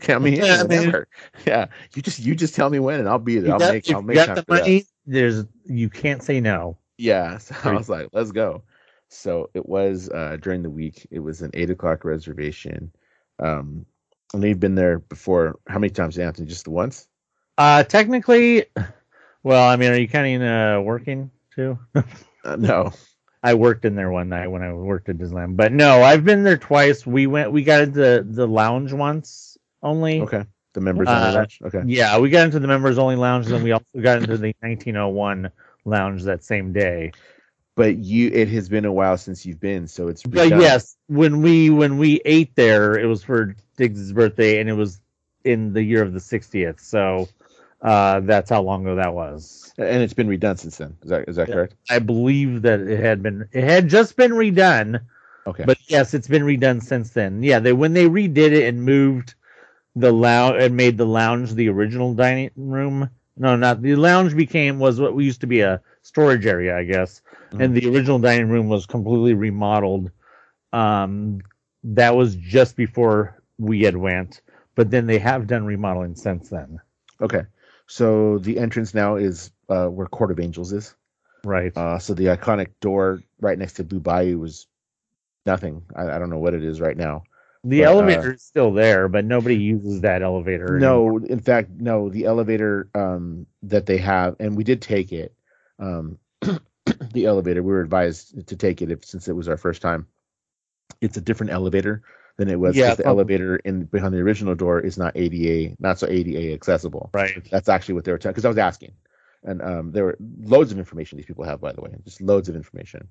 count me in. Yeah, I mean- yeah, you just you just tell me when, and I'll be there. I'll got- make if I'll you make got time the for that. money, there's you can't say no. Yeah, so I was like, let's go. So it was uh, during the week. It was an eight o'clock reservation. Um, and we've been there before. How many times, Anthony? Just the once? Uh, technically, well, I mean, are you counting uh working too? Uh, no. I worked in there one night when I worked at Disneyland, but no, I've been there twice. We went, we got into the lounge once only. Okay. The members Uh, only lounge. Okay. Yeah, we got into the members only lounge, and then we also got into the 1901 lounge that same day. But you, it has been a while since you've been, so it's But yes, when we when we ate there, it was for Diggs' birthday, and it was in the year of the 60th. So uh, that's how long ago that was. and it's been redone since then. Is that is that Yeah. correct? I believe that it had been it had just been redone, Okay. but yes, it's been redone since then. Yeah, they when they redid it and moved the lounge and made the lounge the original dining room. No, not the lounge became was what used to be a storage area, I guess, and the original dining room was completely remodeled. Um, that was just before we had went, but then they have done remodeling since then. okay. So the entrance now is uh, where Court of Angels is. Right. Uh, so the iconic door right next to Blue Bayou was nothing. I, I don't know what it is right now. the but, uh, elevator is still there, but nobody uses that elevator. anymore. No, in fact, no. The elevator um, that they have, and we did take it. Um, the elevator, we were advised to take it if, since it was our first time. It's a different elevator than it was Yeah, the from- elevator in behind the original door is not ADA, not so ADA accessible. Right. That's actually what they were telling. Because I was asking, and um, there were loads of information these people have, by the way, just loads of information.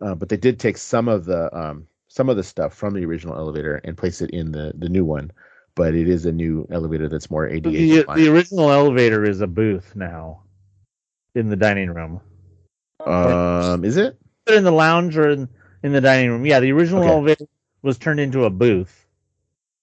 Uh, but they did take some of the um, some of the stuff from the original elevator and place it in the the new one. But it is a new elevator that's more ADA The, the original elevator is a booth now in the dining room. um, is it? In the lounge or in, in the dining room. Yeah, the original Okay. elevator was turned into a booth.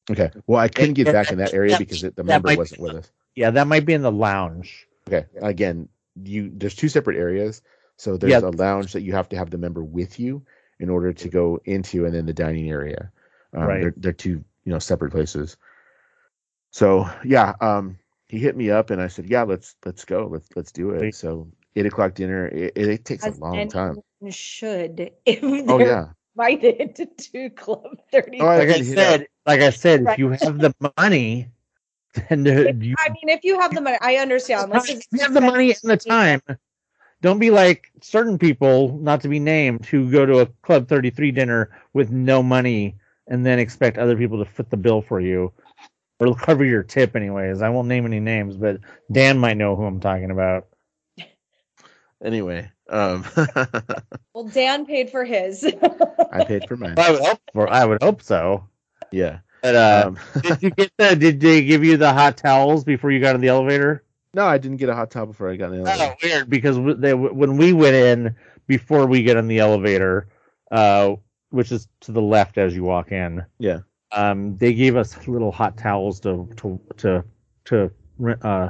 Okay. Well, I couldn't get Yeah, back in that area that- because it, the member wasn't with us. Yeah, that might be in the lounge. Okay. Again, you there's two separate areas. So there's Yeah. a lounge that you have to have the member with you in order to go into, and then the dining area. Um, Right. They're, they're two you know separate places. So yeah, um, he hit me up and I said, yeah, let's let's go, let's let's do it. Great. So eight o'clock dinner. It, it takes As a long time. should if Oh yeah. Invited to Club 33. Oh, Like I said, like I said, Right. if you have the money, then you, I mean, if you have the money, I understand. Let's if you have the money and the time. Don't be like certain people, not to be named, who go to a Club 33 dinner with no money and then expect other people to foot the bill for you or cover your tip, anyways. I won't name any names, but Dan might know who I'm talking about. Anyway, um, Well, Dan paid for his. I paid for mine. I would hope for. I would hope so. Yeah. But uh, Um, did you get the? Did they give you the hot towels before you got in the elevator? no, I didn't get a hot towel before I got in the Oh, elevator. weird because they, when we went in before we get in the elevator, uh, which is to the left as you walk in, Yeah. um, they gave us little hot towels to to to to uh,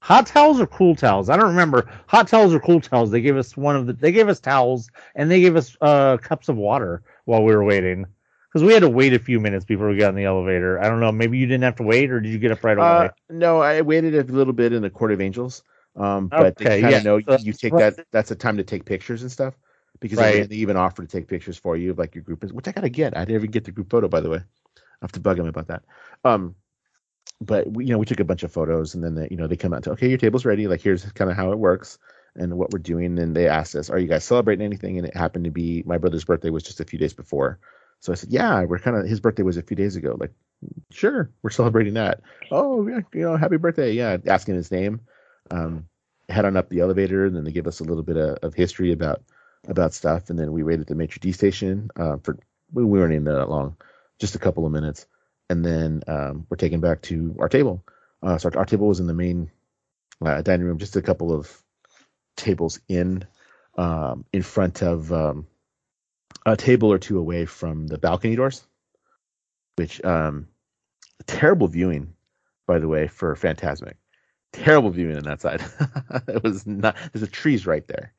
hot towels or cool towels. I don't remember hot towels or cool towels. They gave us one of the. They gave us towels and they gave us uh cups of water while we were waiting. Because we had to wait a few minutes before we got in the elevator. I don't know. Maybe you didn't have to wait, or did you get up right away? Uh, no, I waited a little bit in the Court of Angels. Um, but Okay, they kind yeah, of know so- you take that. That's a time to take pictures and stuff. Because Right. they, they even offer to take pictures for you of like your group is, which I gotta get. I didn't even get the group photo, by the way. I have to bug him about that. Um, but we, you know, we took a bunch of photos, and then they, you know, they come out to, okay, your table's ready. Like here's kind of how it works and what we're doing. And they asked us, are you guys celebrating anything? And it happened to be my brother's birthday was just a few days before. So I said, yeah, we're kind of his birthday was a few days ago. Like, sure, we're celebrating that. Oh, yeah, you know, happy birthday. Yeah, asking his name. Um, head on up the elevator, and then they give us a little bit of, of history about about stuff, and then we waited at the maitre d station uh, for we weren't in there that long, just a couple of minutes, and then um, we're taken back to our table. Uh, so our, our table was in the main uh, dining room, just a couple of tables in um, in front of um, a table or two away from the balcony doors, which um, terrible viewing, by the way, for Fantasmic. Terrible viewing on that side. it was not. There's a trees right there,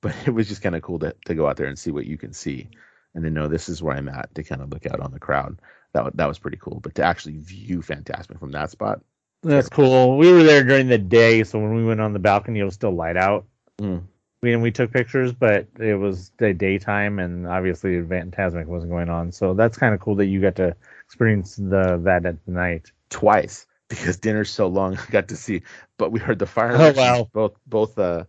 but it was just kind of cool to to go out there and see what you can see, and to know this is where I'm at to kind of look out on the crowd. That that was pretty cool. But to actually view Fantasmic from that spot, That's cool. We were there during the day, so when we went on the balcony, it was still light out. mm, We and we took pictures, but it was the daytime, and obviously Fantasmic wasn't going on. So that's kind of cool that you got to experience the that at night. twice because dinner's so long. I got to see, but we heard the fireworks. Oh, wow. Both both uh,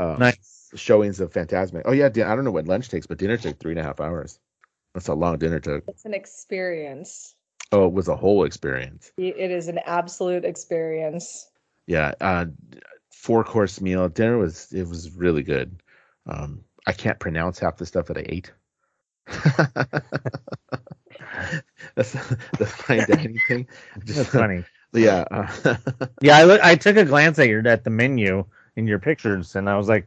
uh Nice. showings of Fantasmic. Oh yeah, I don't know what lunch takes, but dinner took three and a half hours. That's a long dinner took. It's an experience. Oh, it was a whole experience. It is an absolute experience. Yeah, uh, four course meal. Dinner was it was really good. Um, I can't pronounce half the stuff that I ate. that's the fine dining thing. Just- That's funny. Yeah. Uh, Yeah, I look, I took a glance at your at the menu in your pictures, and I was like,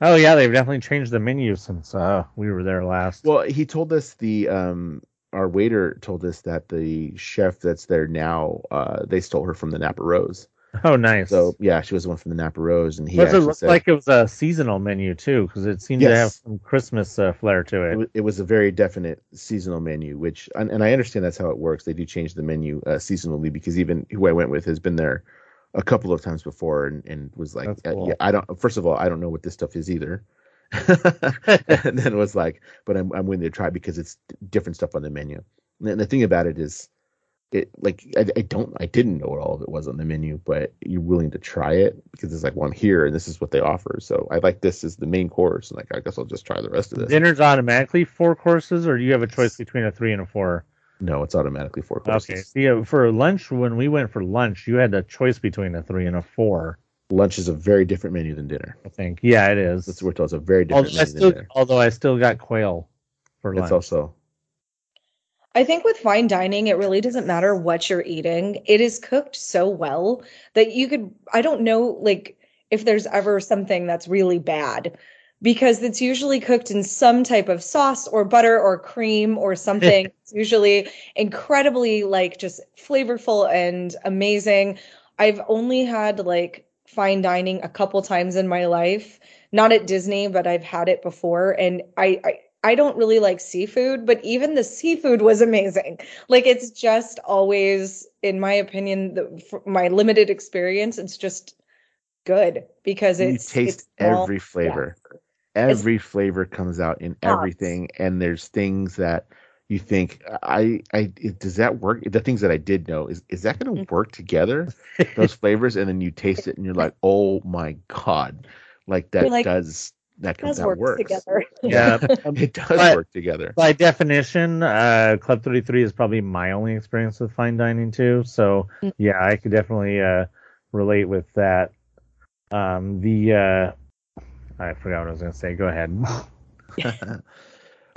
oh yeah, they've definitely changed the menu since uh, we were there last. Well, he told us the um our waiter told us that the chef that's there now, uh, they stole her from the Napa Rose. oh, nice. So yeah, she was the one from the Napa Rose, and he it actually look said like it was a seasonal menu too? Because it seemed to have some Christmas uh, flair to it, it. wa- it was a very definite seasonal menu, which and, and I understand that's how it works. They do change the menu uh, seasonally because even who I went with has been there a couple of times before and, and was like, uh, cool. yeah, I don't. First of all, I don't know what this stuff is either. and then it was like, but I'm I'm willing to try because it's different stuff on the menu. And the thing about it is, it like I, I don't I didn't know what all of it was on the menu, but you're willing to try it because it's like, well, I'm here and this is what they offer. So I like this as the main course, and like I guess I'll just try the rest of this. Dinner's automatically four courses, or do you have a choice between a three and a four? No, it's automatically four courses. Okay. See, uh, for lunch, when we went for lunch, you had a choice between a three and a four. Lunch is a very different menu than dinner. I think. Yeah, it is. That's what we're told. It's a very although, different I still, than dinner. although I still got quail for lunch. It's also I think with fine dining, it really doesn't matter what you're eating. It is cooked so well that you could, I don't know, like if there's ever something that's really bad because it's usually cooked in some type of sauce or butter or cream or something. it's usually incredibly like just flavorful and amazing. I've only had like fine dining a couple times in my life, not at Disney, but I've had it before. And I, I I don't really like seafood, but even the seafood was amazing. Like it's just always, in my opinion, the, my limited experience, it's just good because you it's taste it's every flavor. It's- Every flavor comes out in Nuts. everything, and there's things that you think I I does that work? The things that I did know is is that going to Mm. work together? Those flavors, and then you taste it, and you're like, oh my god, like that like, does that does that work works. together. Yeah. it does But- work together. By definition, uh, Club 33 is probably my only experience with fine dining too. So Mm. yeah, I could definitely uh, relate with that. Um, the uh, I forgot what I was going to say. Go ahead.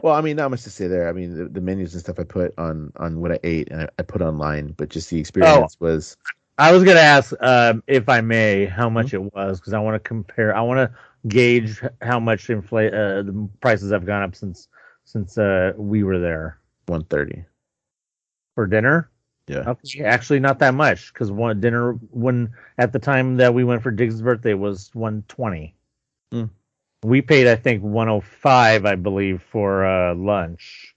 Well, I mean, not much to say there. I mean, the, the menus and stuff I put on on what I ate and I, I put online, but just the experience was I was gonna ask, um, if I may, how much it was because I want to compare. I want to gauge how much inflate uh, the prices have gone up since since uh, we were there 130. for dinner. Yeah. Okay, actually not that much because one dinner when at the time that we went for Diggs' birthday was 120. Hmm. We paid I think 105 I believe for uh, lunch.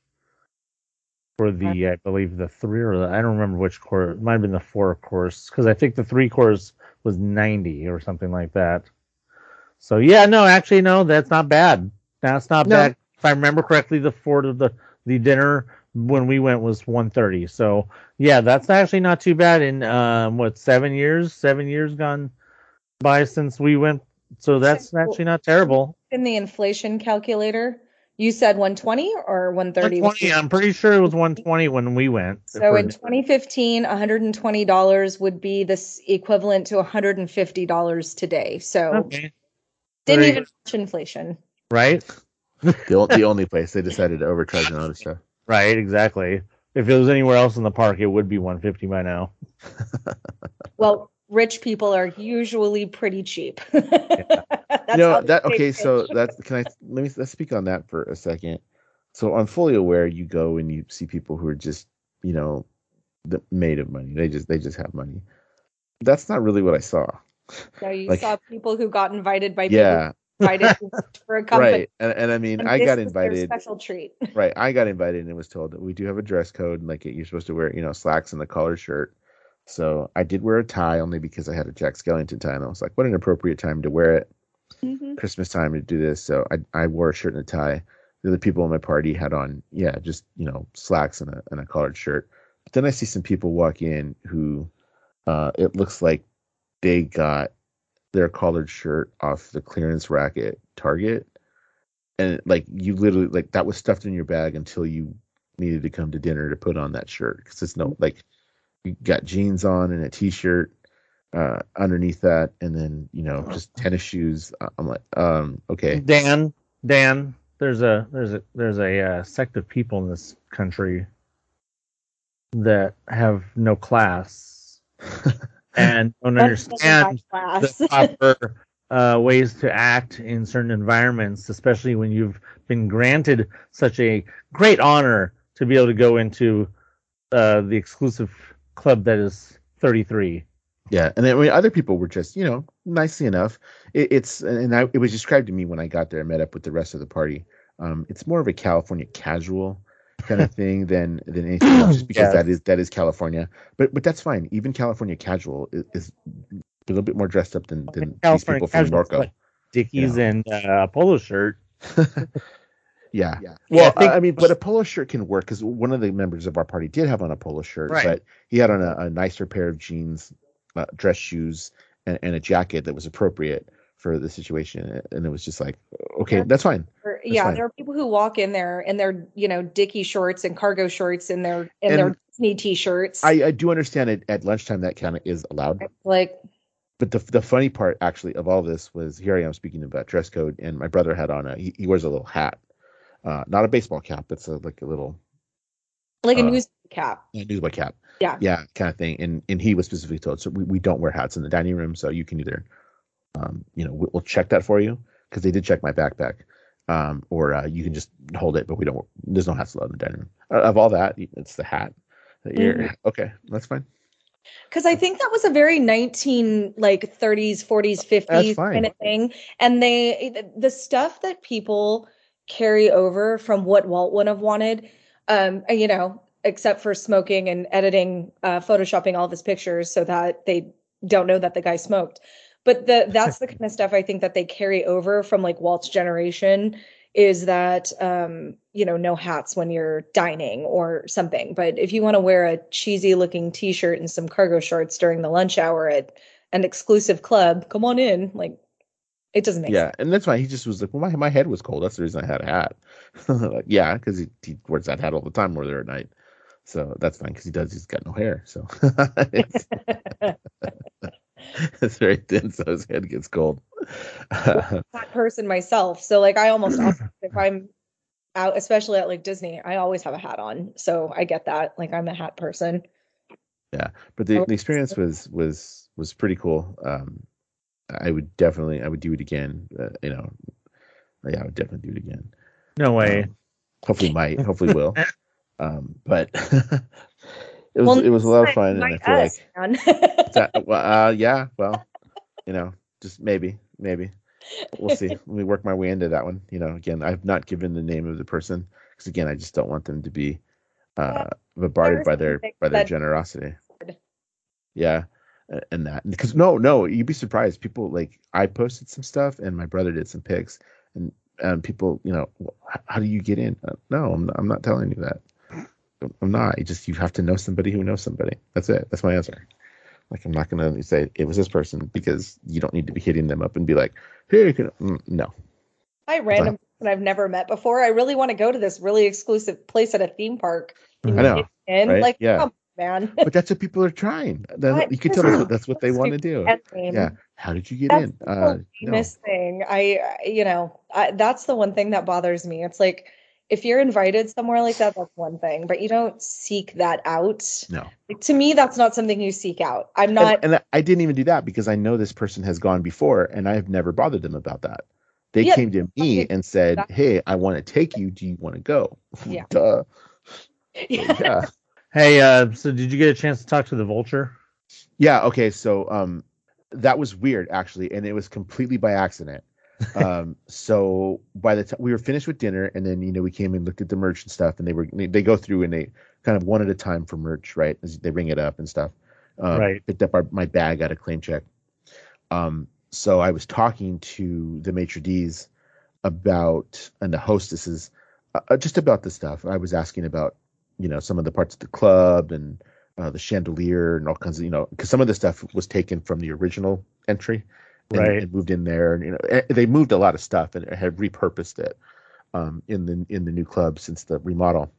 For the I believe the three or the, I don't remember which course. It might have been the four course because I think the three course was 90 or something like that. So yeah, no, actually no, that's not bad. That's not No. bad. If I remember correctly, the four of the the dinner when we went was 130. So yeah, that's actually not too bad. In um, what seven years? Seven years gone by since we went. So that's So- actually not terrible. In the inflation calculator, you said 120 or 130? 120. I'm pretty sure it was 120 when we went. So in 2015, $120 would be this equivalent to $150 today. So okay, didn't even touch inflation. right, The, the only place they decided to overcharge on other stuff. right, exactly. If it was anywhere else in the park, it would be 150 by now. Well, rich people are usually pretty cheap. That's you know how they that okay rich. so that's can i let me let's speak on that for a second so on fully aware you go and you see people who are just you know the made of money they just they just have money that's not really what i saw So you like- saw people who got invited by yeah invited for a company. right and, and i mean and i got invited Special treat. right i got invited and it was told that we do have a dress code and like you're supposed to wear you know slacks and a collared shirt so i did wear a tie only because i had a jack skellington tie and i was like what an appropriate time to wear it Mhm. Christmas time to do this. So I, I wore a shirt and a tie. The other people in my party had on, yeah, just, you know, slacks and a, and a collared shirt. But then I see some people walk in who uh, it looks like they got their collared shirt off the clearance rack at Target. And like you literally, like that was stuffed in your bag until you needed to come to dinner to put on that shirt. Cause it's no, like got jeans on and a t shirt uh underneath that. And then you know just tennis shoes. I- i'm like um okay. Dan, Dan, there's a there's a there's a uh, sect of people in this country that have no class and don't That's such a high understand the proper uh, ways to act in certain environments, especially when you've been granted such a great honor to be able to go into uh, the exclusive club that is 33. yeah and then I mean, other people were just you know nicely enough. It, it's and I, it was described to me when i got there and met up with the rest of the party. Um it's more of a california casual kind of thing than than anything else just because that is that is california. But but that's fine. Even california casual is, is a little bit more dressed up than than these California people from casual, norco. like Dickies and uh, a polo shirt. Yeah. Yeah, Well, I I, think- I mean, but a polo shirt can work because one of the members of our party did have on a polo shirt, Right. but he had on a, a nicer pair of jeans, uh, dress shoes, and, and a jacket that was appropriate for the situation. And it was just like, okay, Yeah. that's fine. Or- yeah, fine. there are people who walk in there in their, you know, dicky shorts and cargo shorts and their in And their Disney t-shirts. I, I do understand it at lunchtime that kind of is allowed. like But the the funny part actually of all this was here I am speaking about dress code, and my brother had on a he, he wears a little hat, uh, not a baseball cap. It's a, like a little like a Uh, news cap. a newsboy cap. Yeah. yeah, kind of thing. And and he was specifically told, so we, we don't wear hats in the dining room. So you can either, um, you know, we'll, check that for you because they did check my backpack, um, or uh, you can just hold it, but we don't. There's no hats allowed in the dining room. Uh, of all that, it's the hat. that you're- Mhm. Okay, that's fine. Because I think that was a very 19 like 30s, 40s, 50s kind of thing. And they the stuff that people carry over from what Walt would have wanted, um, you know, except for smoking and editing, uh, photoshopping all of his pictures so that they don't know that the guy smoked. But the that's the kind of stuff I think that they carry over from like Walt's generation is that um, you know, no hats when you're dining or something. But if you want to wear a cheesy looking t-shirt and some cargo shorts during the lunch hour at an exclusive club, come on in. Like it doesn't make yeah, sense. and that's why He just was like, well, my my head was cold. That's the reason I had a hat. like, yeah, because he, he wears that hat all the time when they're at night. So that's fine because he does. He's got no hair, so it's, it's very thin, so his head gets cold. that person myself. So like I almost if I'm out, especially at like Disney, I always have a hat on. So I get that. Like I'm a hat person. Yeah, but the, the experience was was was pretty cool. Um, I would definitely I would do it again. Uh, you know, yeah, I would definitely do it again. No way. Um, hopefully, might hopefully will. Um, but it was Well, it was a lot of fun, and I feel like us, man. that, well, uh, yeah, well, you know, just maybe, maybe we'll see. Let me work my way into that one. You know, again, I've not given the name of the person because again, I just don't want them to be uh, bombarded by their by their generosity. Yeah, a- and that because no, no, you'd be surprised. People like I posted some stuff, and my brother did some pics, and and people, you know, how do you get in? Uh, no, I'm not, I'm not telling you that. I'm not. You just you have to know somebody who knows somebody. That's it. That's my answer. Like I'm not gonna say it was this person because you don't need to be hitting them up and be like, hey, can, mm, no. i random person I've never met before. I really want to go to this really exclusive place at a theme park. Can I know, In right? like, Yeah. come man. But that's what people are trying. That, you can tell that's that's what they want to do. Yeah. How did you get That's in? the Uh, whole no. famous thing. I, you know, I, that's the one thing that bothers me. It's like if you're invited somewhere like that, that's one thing, but you don't seek that out. No. Like, to me, that's not something you seek out. I'm not. and, and I didn't even do that because I know this person has gone before and I've never bothered them about that. They Yeah, came to me and said, Hey, I want to take you. Do you want to go? Yeah. Duh. yeah. Hey, uh, so did you get a chance to talk to the vulture? Yeah. Okay. So, um, that was weird actually. And it was completely by accident. um, so by the time we were finished with dinner and then, you know, we came and looked at the merch and stuff and they were, they, go through and they kind of one at a time for merch, right? As They ring it up and stuff. Um, Right. Picked up our, my bag at a claim check. Um, so I was talking to the maitre d's about and the hostesses uh, uh, just about the stuff. I was asking about you know some of the parts of the club and uh, the chandelier and all kinds of you know because some of the stuff was taken from the original entry and, Right. and moved in there and you know eh, they moved a lot of stuff and had repurposed it um, in the in the new club since the remodel.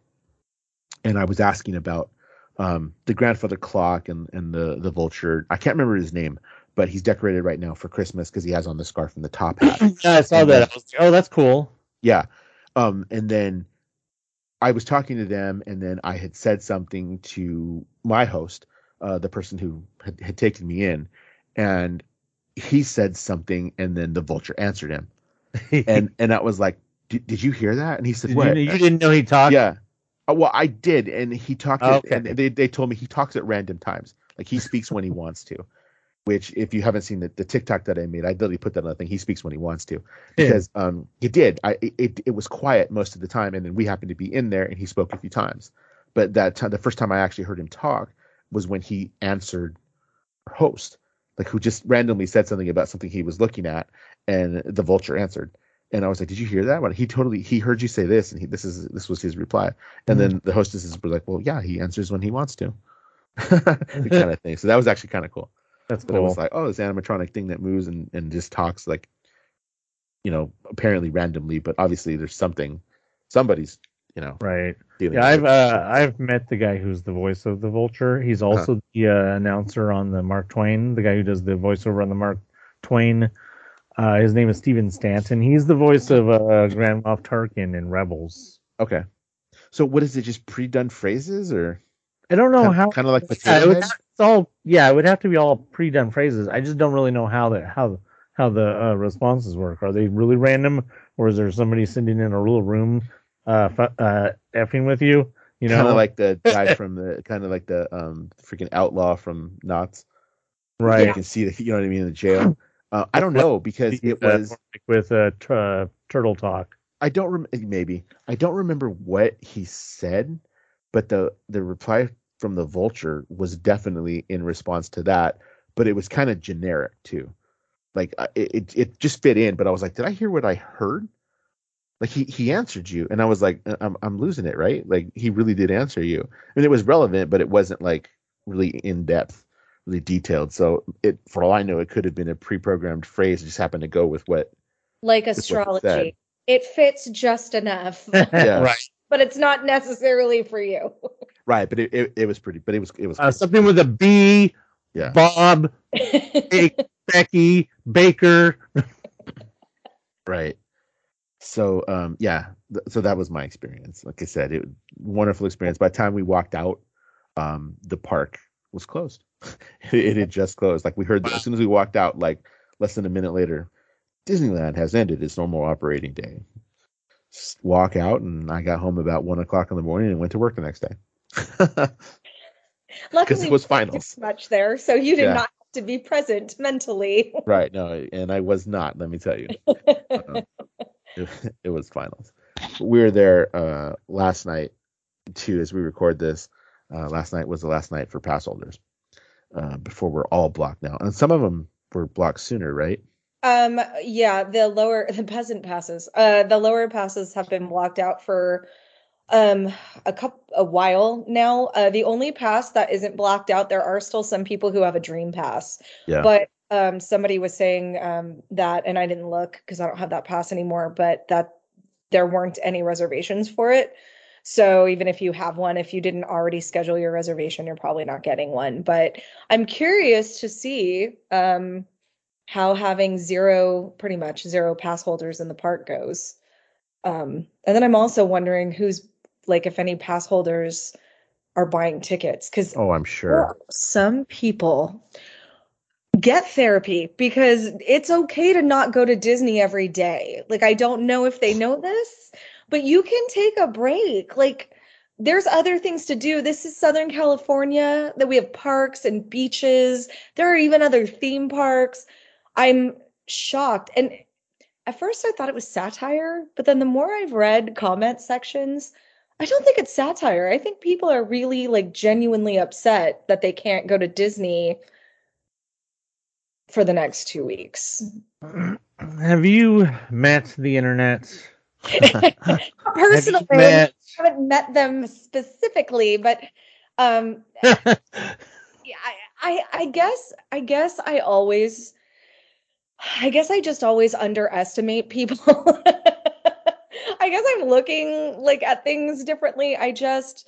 And I was asking about um, the grandfather clock and and the the vulture. I can't remember his name, but he's decorated right now for Christmas because he has on the scarf and the top hat. Yeah, I saw And that. then- I was oh, that's cool. Yeah. Um, and then I was talking to them, and then I had said something to my host, uh, the person who had, had taken me in, and he said something, and then the vulture answered him, and and I was like, "Did did you hear that?" And he said, Did "What?" you, you didn't know he talked? yeah. Uh, well, I did, and he talked. at- Okay. and they they told me he talks at random times, like he speaks when he wants to. Which, if you haven't seen the, the TikTok that I made, I literally put that on the thing. He speaks when he wants to, Yeah. because um he did. I it it was quiet most of the time, and then we happened to be in there, and he spoke a few times. But that time, the first time I actually heard him talk was when he answered our host, like who just randomly said something about something he was looking at, and the vulture answered. And I was like, "Did you hear that?" Well, he totally he heard you say this, and he this is this was his reply. And then the hostesses were like, "Well, yeah, he answers when he wants to," kind of thing. So that was actually kind of cool. That's But it was like, oh, this animatronic thing that moves and and just talks like, you know, apparently randomly, but obviously there's something, somebody's, you know, right. dealing. Yeah, I've uh, I've met the guy who's the voice of the Vulture. He's also the uh, announcer on the Mark Twain, the guy who does the voiceover on the Mark Twain. Uh, his name is Stephen Stanton. He's the voice of uh, Grand Moff Tarkin in Rebels. okay. So what is it? Just pre-done phrases or I don't know how. kind of like potato head? It's all yeah. It would have to be all pre-done phrases. I just don't really know how the how how the uh, responses work. Are they really random, or is there somebody sitting in a little room, uh, fu- uh effing with you? You know, kind of like the guy from the kind of like the um freaking outlaw from Knott's. right. You can see the, you know what I mean, in the jail. Uh, I don't know because it was with uh, t- uh, turtle talk. I don't rem- maybe I don't remember what he said, but the the reply from the vulture was definitely in response to that, but it was kind of generic too. Like it, it it just fit in, but I was like, did I hear what I heard? Like he he answered you, and I was like, "Uh, I'm I'm losing it, right? Like he really did answer you. I mean, it was relevant, but it wasn't like really in depth, really detailed. So it, for all I know, it could have been a pre-programmed phrase. It just happened to go with what. like what it astrology. It fits just enough, Yeah. right. But it's not necessarily for you. Right, but it, it, it was pretty, but it was it was Uh, something with a B. Yeah. Bob, Becky, Baker. Right. So um, yeah, th- so that was my experience. Like I said, it was wonderful experience. By the time we walked out, um, the park was closed. it, it had just closed. Like we heard as soon as we walked out, like less than a minute later, Disneyland has ended its normal operating day. Walk out, and I got home about one o'clock in the morning and went to work the next day. Luckily, it was finals. much there, so you did Yeah. not have to be present mentally. Right. No, and I was not, let me tell you. Um, it, it was finals. We were there uh, last night too, as we record this. Uh, last night was the last night for pass holders uh, before we're all blocked now. And some of them were blocked sooner, right? Um, yeah, the lower the peasant passes. Uh, the lower passes have been blocked out for um a couple a while now. Uh, the only pass that isn't blocked out, there are still some people who have a dream pass. Yeah. But um somebody was saying um that and I didn't look because I don't have that pass anymore, but that there weren't any reservations for it. So even if you have one, if you didn't already schedule your reservation, you're probably not getting one. But I'm curious to see um how having zero, pretty much zero pass holders in the park goes. Um, and then I'm also wondering who's like if any pass holders are buying tickets because Oh, I'm sure. some people get therapy because it's okay to not go to Disney every day. Like I don't know if they know this, but you can take a break. Like there's other things to do. This is Southern California that we have parks and beaches. There are even other theme parks. I'm shocked. And at first I thought it was satire, but then the more I've read comment sections, I don't think it's satire. I think people are really like genuinely upset that they can't go to Disney for the next two weeks. Have you met the internet? Personally, met? I haven't met them specifically, but um yeah, I, I I guess I guess I always I guess I just always underestimate people. I guess I'm looking like at things differently. I just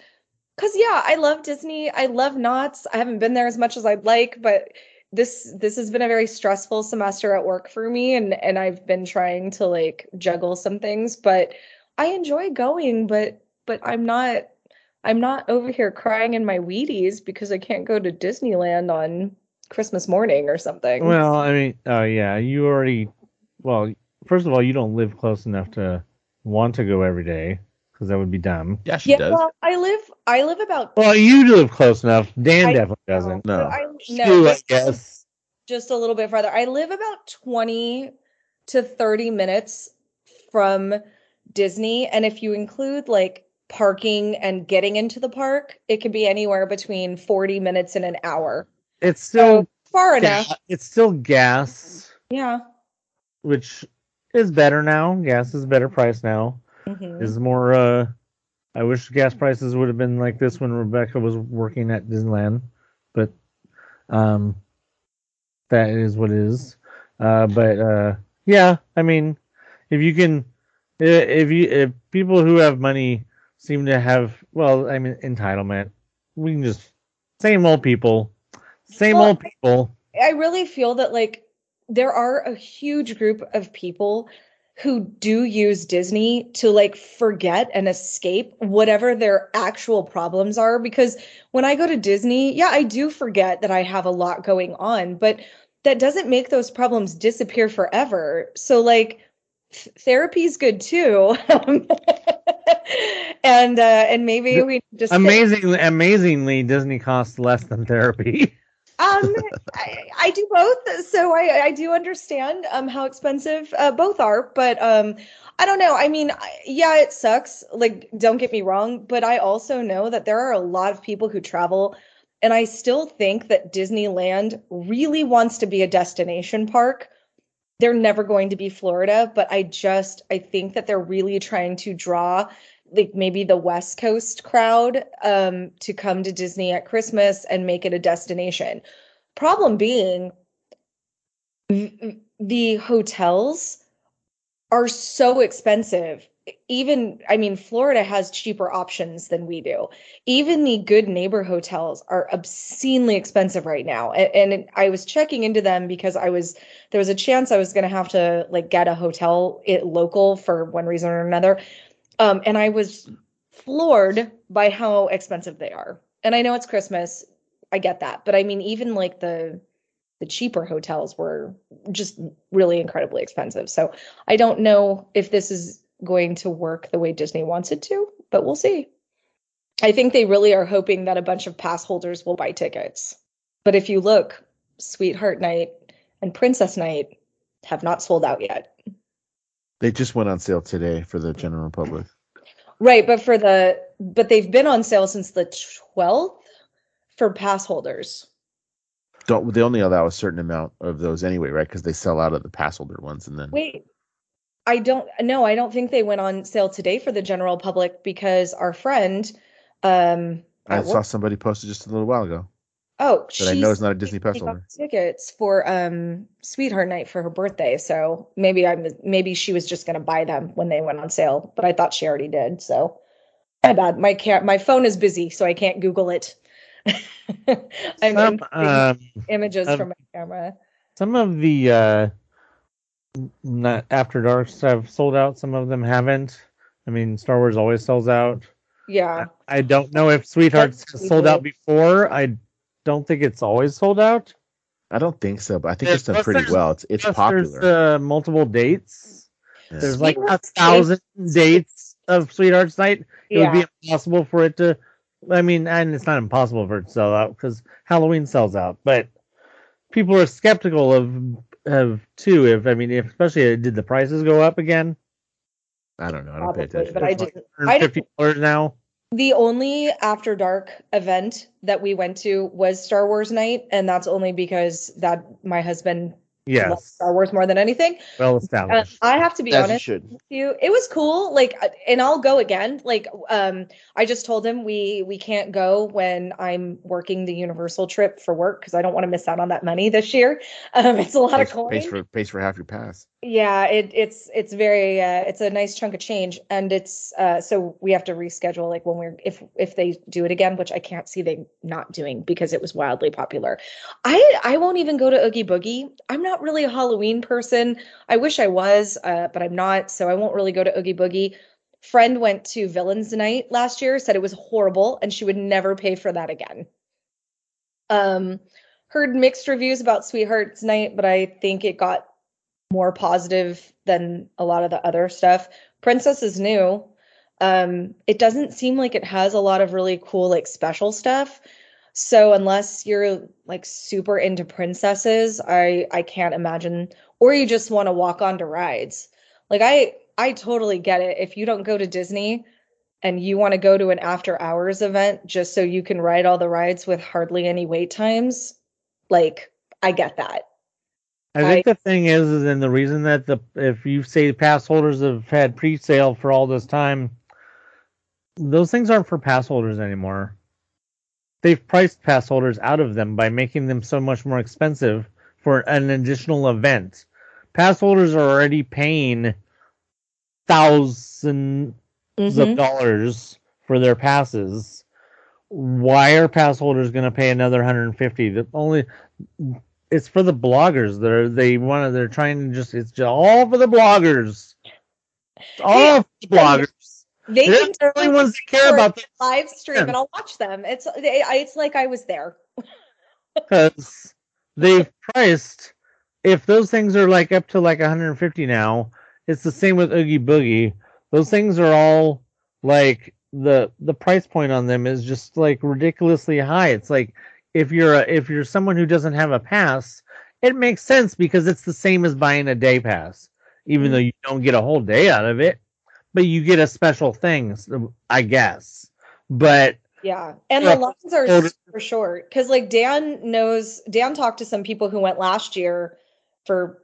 cuz yeah, I love Disney. I love Knott's. I haven't been there as much as I'd like, but this this has been a very stressful semester at work for me and and I've been trying to like juggle some things, but I enjoy going, but but I'm not I'm not over here crying in my Wheaties because I can't go to Disneyland on Christmas morning or something. Well, I mean, oh yeah, you already. Well, first of all, you don't live close enough to want to go every day because that would be dumb. Yeah, she yeah, does. well, I live I live about Well, you live close enough. Dan I- definitely doesn't. No. I, You, no, I guess. just a little bit farther. I live about 20 to 30 minutes from Disney, and if you include like parking and getting into the park, it could be anywhere between 40 minutes and an hour. It's still So far ga- enough. it's still gas, Yeah. which is better now. Gas is better price now. Mhm. Is more. uh I wish gas prices would have been like this when Rebecca was working at Disneyland, but um, that is what it is. Uh, but uh, yeah, I mean, if you can, if you if people who have money seem to have, well, I mean, entitlement, we can just same old people, same Well, old people. I really feel that like there are a huge group of people who do use Disney to like forget and escape whatever their actual problems are because when I go to Disney, yeah, I do forget that I have a lot going on, but that doesn't make those problems disappear forever. So like th- therapy's good too. and uh and maybe we just Amazingly, amazingly, Disney costs less than therapy. Um, I, I do both, so I I do understand um how expensive uh, both are, but um I don't know. I mean, I- yeah, it sucks. Like, don't get me wrong, but I also know that there are a lot of people who travel, and I still think that Disneyland really wants to be a destination park. They're never going to be Florida, but I just I think that they're really trying to draw like maybe the West Coast crowd um, to come to Disney at Christmas and make it a destination. Problem being, the hotels are so expensive even I mean Florida has cheaper options than we do. Even the good neighbor hotels are obscenely expensive right now. And, and I was checking into them because I was there was a chance I was going to have to like get a hotel it local for one reason or another. Um, and I was floored by how expensive they are. And I know it's Christmas. I get that. But I mean even like the the cheaper hotels were just really incredibly expensive. So I don't know if this is going to work the way Disney wants it to, but we'll see. I think they really are hoping that a bunch of pass holders will buy tickets. But if you look, Sweetheart Night and Princess Night have not sold out yet. They just went on sale today for the general public. Right, but for the but they've been on sale since the 12th for pass holders. Don't they only allow a certain amount of those anyway, right? Because they sell out of the pass holder ones and then Wait, I don't no, I don't think they went on sale today for the general public because our friend um I saw work- somebody posted just a little while ago oh that I know she's not a Disney pass holder. tickets for um sweetheart night for her birthday so maybe i'm maybe she was just going to buy them when they went on sale but i thought she already did so my bad my ca- my phone is busy so i can't google it i'm Some, um, images um, from my camera some of the uh, not after darks have sold out. Some of them haven't. I mean, Star Wars always sells out. yeah I don't know if Sweethearts sold out before. I don't think it's always sold out. I don't think so, but I think Yeah, it's done pretty well. It's it's Plus, popular. There's uh, multiple dates. Yeah. There's like a thousand dates of Sweethearts Night. It yeah would be impossible for it to. I mean, and it's not impossible for it to sell out because Halloween sells out. But people are skeptical of of too. If I mean, if especially uh, did the prices go up again? I don't know. I don't pay attention. but i like didn't I didn't- Fifty dollars now. The only after dark event that we went to was star wars night and that's only because that my husband Yes, star wars more than anything well Uh, established. I have to be As honest should. with you. It was cool. Like, uh, and I'll go again. Like, um, I just told him we we can't go when I'm working the Universal trip for work because I don't want to miss out on that money this year. Um, it's a lot of Pays, coin. pays for pays for half your pass. Yeah, it, it's it's very uh, it's a nice chunk of change, and it's uh, so we have to reschedule like when we're if if they do it again, which I can't see they not doing because it was wildly popular. I I won't even go to Oogie Boogie. I'm not really a Halloween person. I wish I was, uh, but I'm not, so I won't really go to Oogie Boogie. Friend went to Villains Night last year, said it was horrible, and she would never pay for that again. Um, heard mixed reviews about Sweethearts Night, but I think it got more positive than a lot of the other stuff. Princess is new. Um, it doesn't seem like it has a lot of really cool like special stuff. So unless you're like super into princesses, I I can't imagine or you just want to walk onto rides. Like I I totally get it. If you don't go to Disney and you want to go to an after hours event just so you can ride all the rides with hardly any wait times, like I get that. I think the thing is, is and the reason that the if you say pass holders have had pre-sale for all this time, those things aren't for pass holders anymore. They've priced pass holders out of them by making them so much more expensive for an additional event. Pass holders are already paying thousands Mhm. of dollars for their passes. Why are pass holders going to pay another 150? The only it's for the bloggers that are they want to they're trying to just it's just all for the bloggers. It's all for the bloggers. They They're the only ones that care about this live stream and I'll watch them. It's it's like I was there. because they've priced. If those things are like up to like 150 now, it's the same with Oogie Boogie. Those things are all like the the price point on them is just like ridiculously high. It's like if you're a, if you're someone who doesn't have a pass, it makes sense because it's the same as buying a day pass, even though mm-hmm. you don't get a whole day out of it, but you get a special thing, I guess. But Yeah. And Yeah. the lines are Totally. super short. Cause like Dan knows Dan talked to some people who went last year for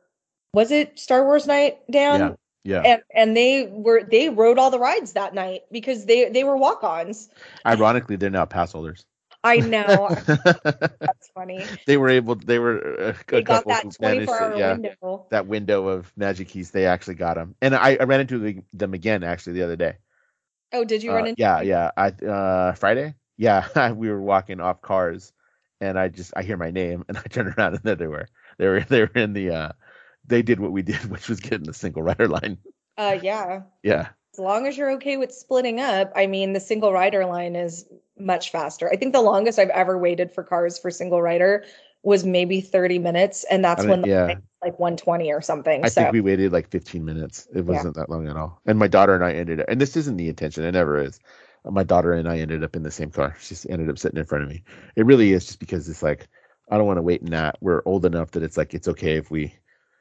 was it Star Wars night, Dan? Yeah. Yeah. And and they were they rode all the rides that night because they they were walk-ons. Ironically, they're now pass holders. I know. That's funny. they were able. They were uh, a They got couple that 24 hour yeah, window. that window of magic keys. They actually got them, and I, I ran into them again actually the other day. Oh, did you Uh, run into? yeah, yeah. I uh Friday. Yeah, we were walking off cars, and I just I hear my name, and I turn around, and there they were. They were they were in the. uh They did what we did, which was get in the single rider line. Uh, yeah. Yeah, As long as you're okay with splitting up, I mean, the single rider line is much faster. I think the longest I've ever waited for cars for single rider was maybe 30 minutes, and that's I when mean, the yeah. like 120 or something. I so think we waited like 15 minutes. It wasn't that long at all. And my daughter and I ended up, and this isn't the intention. It never is. My daughter and I ended up in the same car. She ended up sitting in front of me. It really is just because it's like I don't want to wait in that. We're old enough that it's like it's okay if we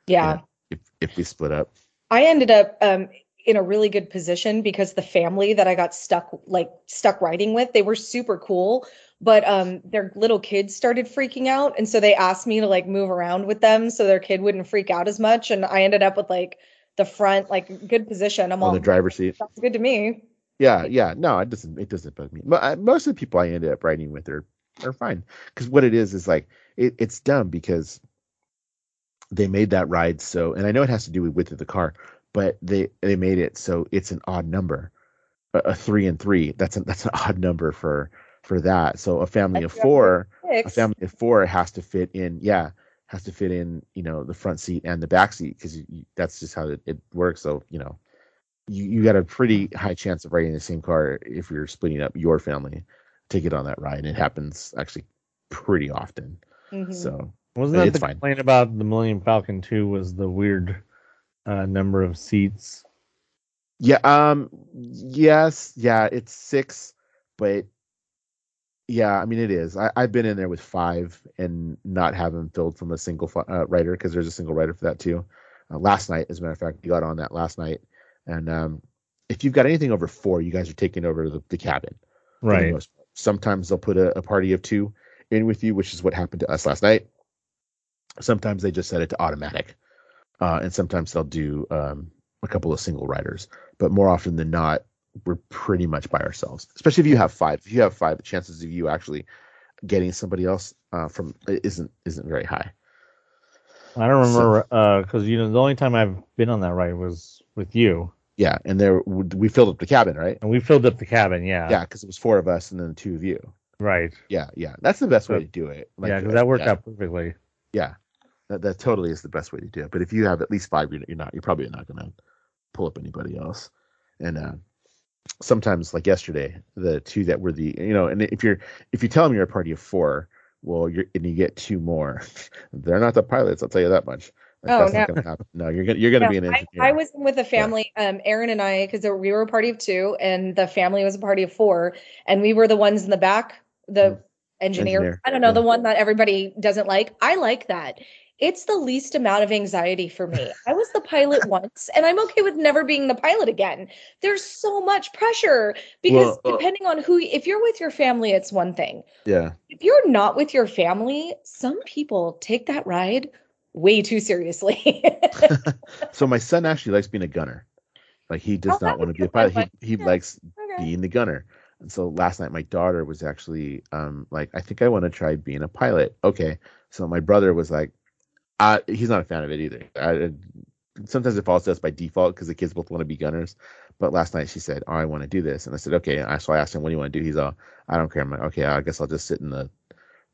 yeah. if if we split up. I ended up um, in a really good position because the family that I got stuck like stuck riding with, they were super cool, but um, their little kids started freaking out, and so they asked me to like move around with them so their kid wouldn't freak out as much, and I ended up with like the front like good position. I'm on all the driver's seat. Sounds good to me. Yeah, yeah. No, it doesn't. It doesn't bug me. Mo- Most of the people I ended up riding with are are fine because what it is is like it, it's dumb because they made that ride so, and I know it has to do with width of the car, but they they made it so it's an odd number, a, a three and three. That's an that's an odd number for for that. So a family of That's four, a family of four has to fit in. Yeah, has to fit in. You know, the front seat and the back seat because that's just how it, it works. So you know you, you got a pretty high chance of riding the same car if you're splitting up your family to get on that ride. It happens actually pretty often. Mhm. So Wasn't that It's the fine. complaint about the Millennium Falcon 2 was the weird uh, number of seats? yeah, um, yes, yeah, it's six, but yeah, I mean it is. I, I've been in there with five and not have them filled from a single uh, rider because there's a single rider for that too. Uh, last night, as a matter of fact, we got on that last night, and um, if you've got anything over four, you guys are taking over the, the cabin. for the Right. Sometimes they'll put a, a party of two in with you, which is what happened to us last night. Sometimes they just set it to automatic, uh, and sometimes they'll do um, a couple of single riders. But more often than not, we're pretty much by ourselves. Especially if you have five. If you have five, the chances of you actually getting somebody else uh, from isn't isn't very high. I don't remember because you know the only time I've been on that ride was with you, Yeah, and there we filled up the cabin, right? and we filled up the cabin. Yeah. Yeah, because it was four of us and then two of you. Right. Yeah, yeah, that's the best way to do it. yeah, because that worked yeah. out perfectly. Yeah, that, that totally is the best way to do it. But if you have at least five, you're, you're not. You're probably not going to pull up anybody else. And uh, sometimes, like yesterday, the two that were the you know, and if you're if you tell them you're a party of four, well, you're and you get two more, they're not the pilots. I'll tell you that much. Like, Oh, no. going to. No, you're gonna you're gonna No, be an I, engineer. I was with a family, um, Aaron and I, because we were a party of two, and the family was a party of four, and we were the ones in the back, the Mhm. Engineer. Engineer, I don't know, yeah. the one that everybody doesn't like. I like that. It's the least amount of anxiety for me. I was the pilot once, and I'm okay with never being the pilot again. There's so much pressure because Well, uh, depending on who, if you're with your family, it's one thing. yeah, If you're not with your family, some people take that ride way too seriously. so my son actually likes being a gunner. Like he does Oh, not want to be a pilot. He he yeah. likes Okay. being the gunner. And so last night my daughter was actually um like I think I want to try being a pilot. Okay. So my brother was like uh he's not a fan of it either. I, sometimes it falls to us by default because the kids both want to be gunners. But last night she said, "Oh, I want to do this." And I said, "Okay." I, so I asked him, "What do you want to do?" He's all, "I don't care." I'm like, "Okay, I guess I'll just sit in the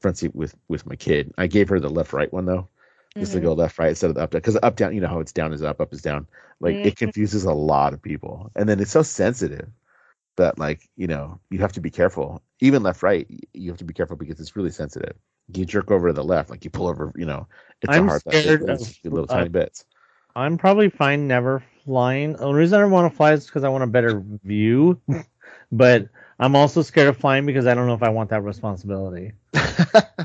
front seat with with my kid." I gave her the left right one though. Just to go left right instead of the up down because up down you know how it's down is up up is down like it Mhm. confuses a lot of people and then it's so sensitive that like you know you have to be careful even left right you have to be careful because it's really sensitive you jerk over to the left like you pull over you know it's I'm a hard left scared it's of- little uh, tiny bits I'm probably fine never flying. The only reason I don't want to fly is because I want a better view, but I'm also scared of flying because I don't know if I want that responsibility.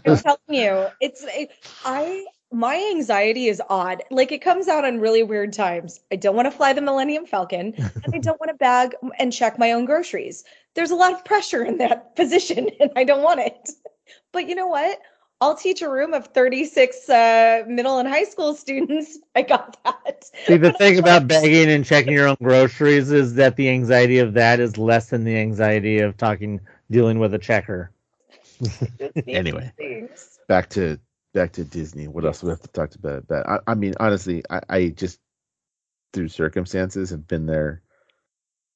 I'm telling you, it's it, I my anxiety is odd. Like it comes out on really weird times. I don't want to fly the Millennium Falcon, and I don't want to bag and check my own groceries. There's a lot of pressure in that position, and I don't want it. But you know what? I'll teach a room of 36 uh, middle and high school students. I got that. See, the thing about like, bagging and checking your own groceries is that the anxiety of that is less than the anxiety of talking, dealing with a checker. Anyway. Back to back to Disney. What else do we have to talk about? About I, I mean, honestly, I, I just through circumstances have been there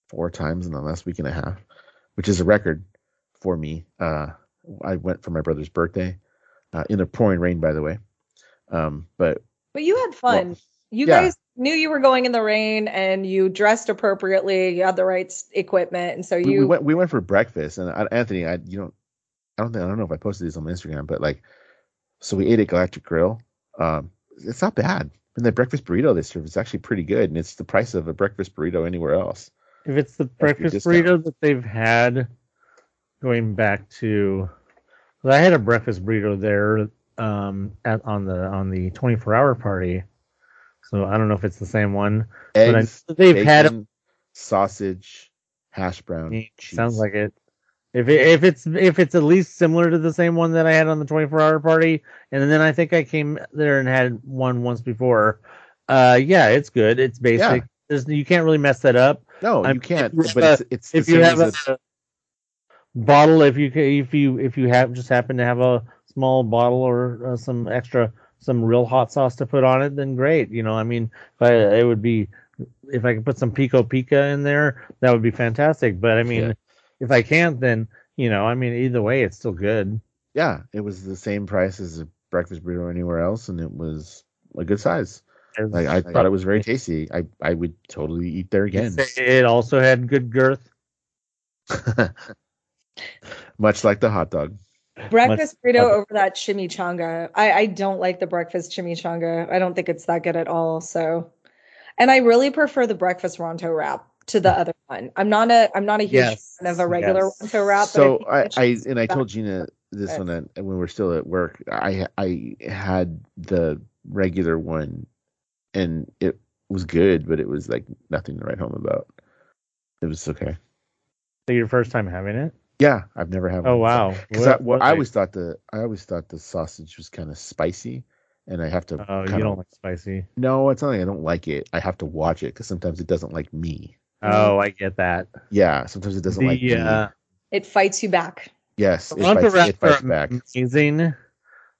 four times in the last week and a half, which is a record for me. Uh, I went for my brother's birthday uh, in a pouring rain, by the way. Um, but But you had fun. Well, you yeah. guys knew you were going in the rain and you dressed appropriately. You had the right equipment. And so we, you we went we went for breakfast, and I, Anthony, I you don't, I don't think I don't know if I posted these on my Instagram, but like, so we ate at Galactic Grill. Um, it's not bad. And the breakfast burrito they serve is actually pretty good, and it's the price of a breakfast burrito anywhere else. If it's the breakfast burrito that they've had going back to, I had a breakfast burrito there um, at on the on the 24 hour party. So I don't know if it's the same one. But I Eggs, they've had bacon, sausage, hash brown, it. cheese. Sounds like it. If it, if it's if it's at least similar to the same one that I had on the 24 hour party, and then I think I came there and had one once before. Uh, yeah, it's good. It's basic. There's, you can't really mess that up. no, I'm- you can't. if But it's it's if you have a bottle if you if you if you have just happen to have a small bottle or uh, some extra some real hot sauce to put on it then great you know i mean if I, it would be if i could put some pico pica in there that would be fantastic but i mean Yeah. If i can't then you know i mean either way it's still good yeah, it was the same price as a breakfast burrito anywhere else, and it was a good size. Like I thought it was very tasty. I I would totally eat there again. it also had good girth Much like the hot dog. breakfast burrito Okay. over that chimichanga. I, I don't like the breakfast chimichanga. I don't think it's that good at all. So and I really prefer the breakfast Ronto wrap to the other one. I'm not a I'm not a huge Yes, fan of a regular yes. Ronto wrap. so but I, I and I told Gina this good. one that when we were still at work. I I had the regular one, and it was good, but it was like nothing to write home about. It was okay. so your first time having it Yeah, I've never had. oh one before. wow Because I, well, I always thought the I always thought the sausage was kind of spicy, and I have to. oh you kinda- don't like spicy No, it's not like I don't like it. I have to watch it because sometimes it doesn't like me. Oh i get that Yeah, sometimes it doesn't the like me. uh it fights you back. Yes, it fights, wraps it fights back. amazing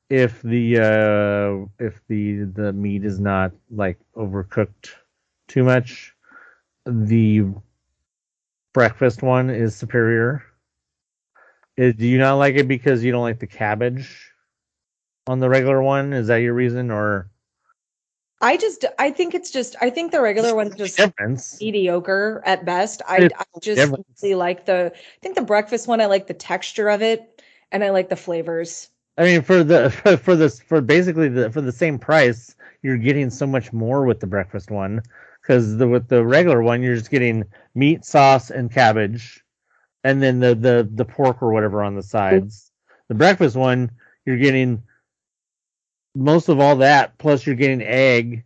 if the uh if the the meat is not like overcooked too much. The breakfast one is superior. Uh, do you not like it because you don't like the cabbage on the regular one? Is that your reason or I just I think it's just I think the regular one's just difference? mediocre at best. I, I just really like the I think the breakfast one I like the texture of it and I like the flavors. I mean, for the for, for this for basically the for the same price, you're getting so much more with the breakfast one because the with the regular one, you're just getting meat, sauce, and cabbage, and then the the the pork or whatever on the sides. Mm-hmm. The breakfast one, you're getting most of all that, plus you're getting egg,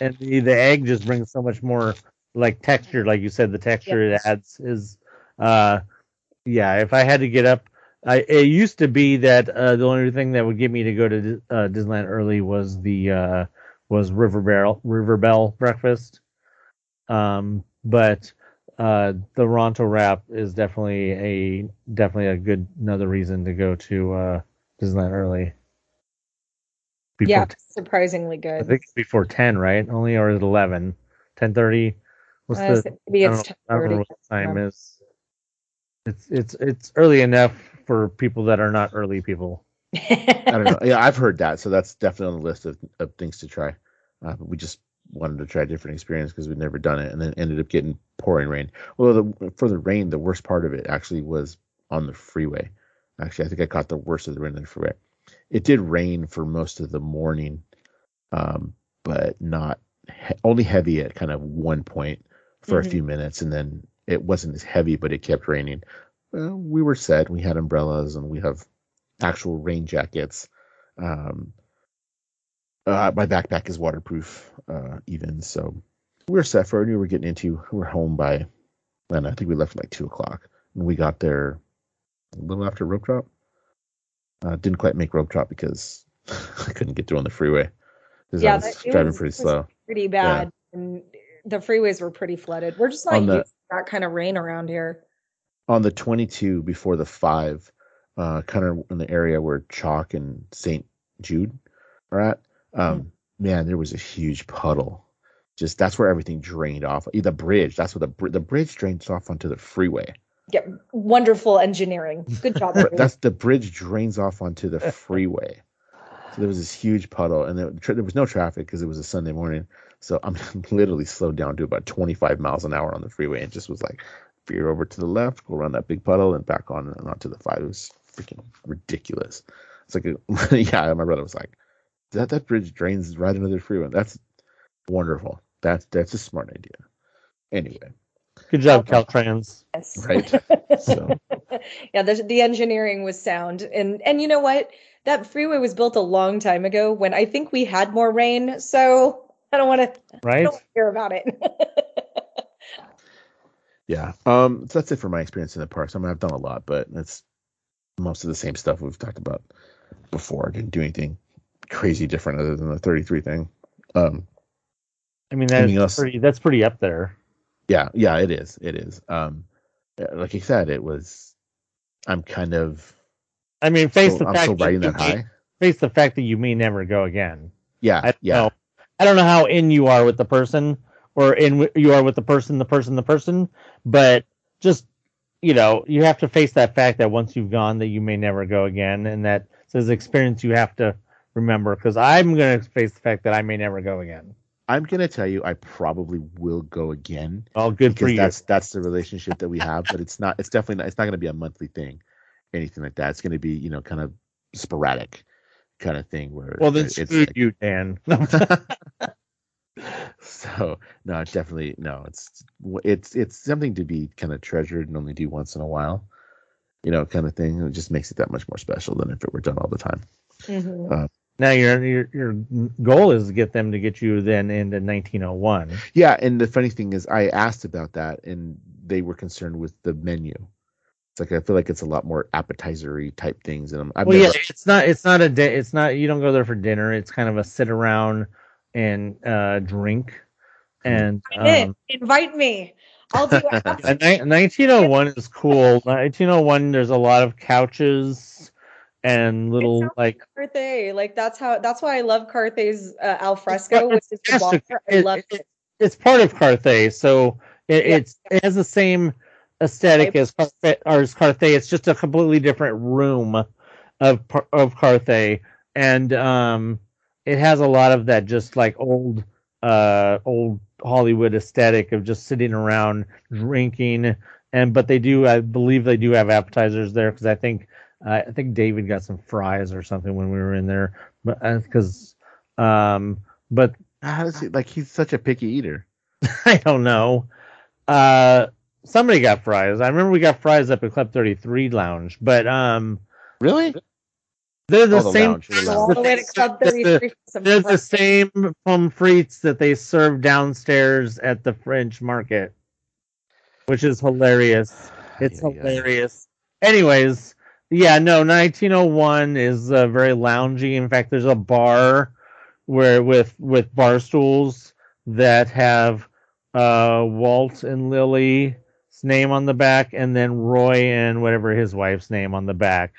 and the, the egg just brings so much more like texture, like you said, the texture Yes. it adds is, uh, yeah. If I had to get up I, it used to be that uh, the only thing that would get me to go to uh, Disneyland early was the uh, was River Belle River Belle breakfast. Um, but uh, the Ronto wrap is definitely a definitely a good another reason to go to uh, Disneyland early. Before yeah, 10 surprisingly I think it's before ten, right? Only or is it 11? 10:30? What's Uh, the maybe I don't, it's know, I don't 10:30. what the time is. It's it's it's early enough for people that are not early people. I don't know. Yeah, I've heard that, so that's definitely on the list of, of things to try. Uh, but we just wanted to try a different experience because we'd never done it, and then ended up getting pouring rain. Although the, for the rain, the worst part of it actually was on the freeway. Actually, I think I caught the worst of the rain on the freeway. It did rain for most of the morning, um, but not he- only heavy at kind of one point for Mhm. a few minutes, and then it wasn't as heavy, but it kept raining. Well, we were set. We had umbrellas, and we have actual rain jackets. Um, uh, my backpack is waterproof, uh, even so. We were set for it. We were getting into. We are home by, and I think we left at like two o'clock, and we got there a little after rope drop. Uh, didn't quite make rope drop because I couldn't get through on the freeway. Yeah, I was that- driving was- pretty slow. pretty bad. And the freeways were pretty flooded. We're just not the- that kind of rain around here. on the 22 before the five uh, kind of in the area where CHOC and St. Jude are at. Um, mm. Man, there was a huge puddle. Just that's where everything drained off. The bridge. That's where the the bridge drains off onto the freeway. Yeah, wonderful engineering. Good job. that's the bridge drains off onto the freeway. So there was this huge puddle, and there, there was no traffic because it was a Sunday morning. So I'm literally slowed down to about 25 miles an hour on the freeway, and just was like, veer over to the left, go around that big puddle, and back on and onto the five. It was freaking ridiculous. It's like, a, yeah, my brother was like, that that bridge drains right into the freeway. That's wonderful. That's that's a smart idea. Anyway. Good job, Caltrans. Yes. Right. so. yeah, the, the engineering was sound, and and you know what? That freeway was built a long time ago when I think we had more rain. So I don't want to. Right. don't hear about it. yeah. Um. So that's it for my experience in the parks. I mean, I've done a lot, but it's most of the same stuff we've talked about before. I didn't do anything crazy different other than the 33 thing. Um. I mean, that's pretty. That's pretty up there. Yeah. Yeah. It is. It is. Um. Like you said, it was. I'm kind of. I mean, face so, the I'm fact. that that high. Face the fact that you may never go again. Yeah. I yeah. Know. I don't know how in you are with the person or in you are with the person, the person, the person, but just you know, you have to face that fact that once you've gone, that you may never go again, and that says experience you have to remember. Because I'm going to face the fact that I may never go again. I'm going to tell you, I probably will go again. Oh, good for you. That's that's the relationship that we have, but it's not. It's definitely not. It's not going to be a monthly thing, anything like that. It's going to be, you know, kind of sporadic kind of thing where well then screw like, you dan so no definitely no it's it's it's something to be kind of treasured and only do once in a while you know kind of thing it just makes it that much more special than if it were done all the time mm-hmm. uh, now your, your your goal is to get them to get you then into 1901 yeah and the funny thing is i asked about that and they were concerned with the menu It's like I feel like it's a lot more appetizery type things. And I'm, well, never... yeah, it's not it's not a day. It's not you don't go there for dinner. It's kind of a sit around and uh, drink. And um, invite me. I'll do it. 1901 is cool. 1901, there's a lot of couches and little like Carthay. Like that's how that's why I love Carthay's uh, alfresco, which is the bar. I love it, it. It's part of Carthay, so it, yeah. it's it has the same aesthetic as Carthay, or as Carthay. It's just a completely different room of of Carthay, and um, it has a lot of that just like old uh old Hollywood aesthetic of just sitting around drinking. And but they do, I believe they do have appetizers there because I think I think David got some fries or something when we were in there, but because uh, um, but how does he like? He's such a picky eater. I don't know. Uh, somebody got fries. I remember we got fries up at Club 33 Lounge, but um really they're the oh, same. The they're the same pommes frites that they serve downstairs at the French Market, which is hilarious. It's yeah, hilarious. Yeah. Anyways, yeah, no, 1901 is uh, very loungy. In fact, there's a bar where with with bar stools that have uh, Walt and Lily's name on the back, and then Roy and whatever his wife's name on the back.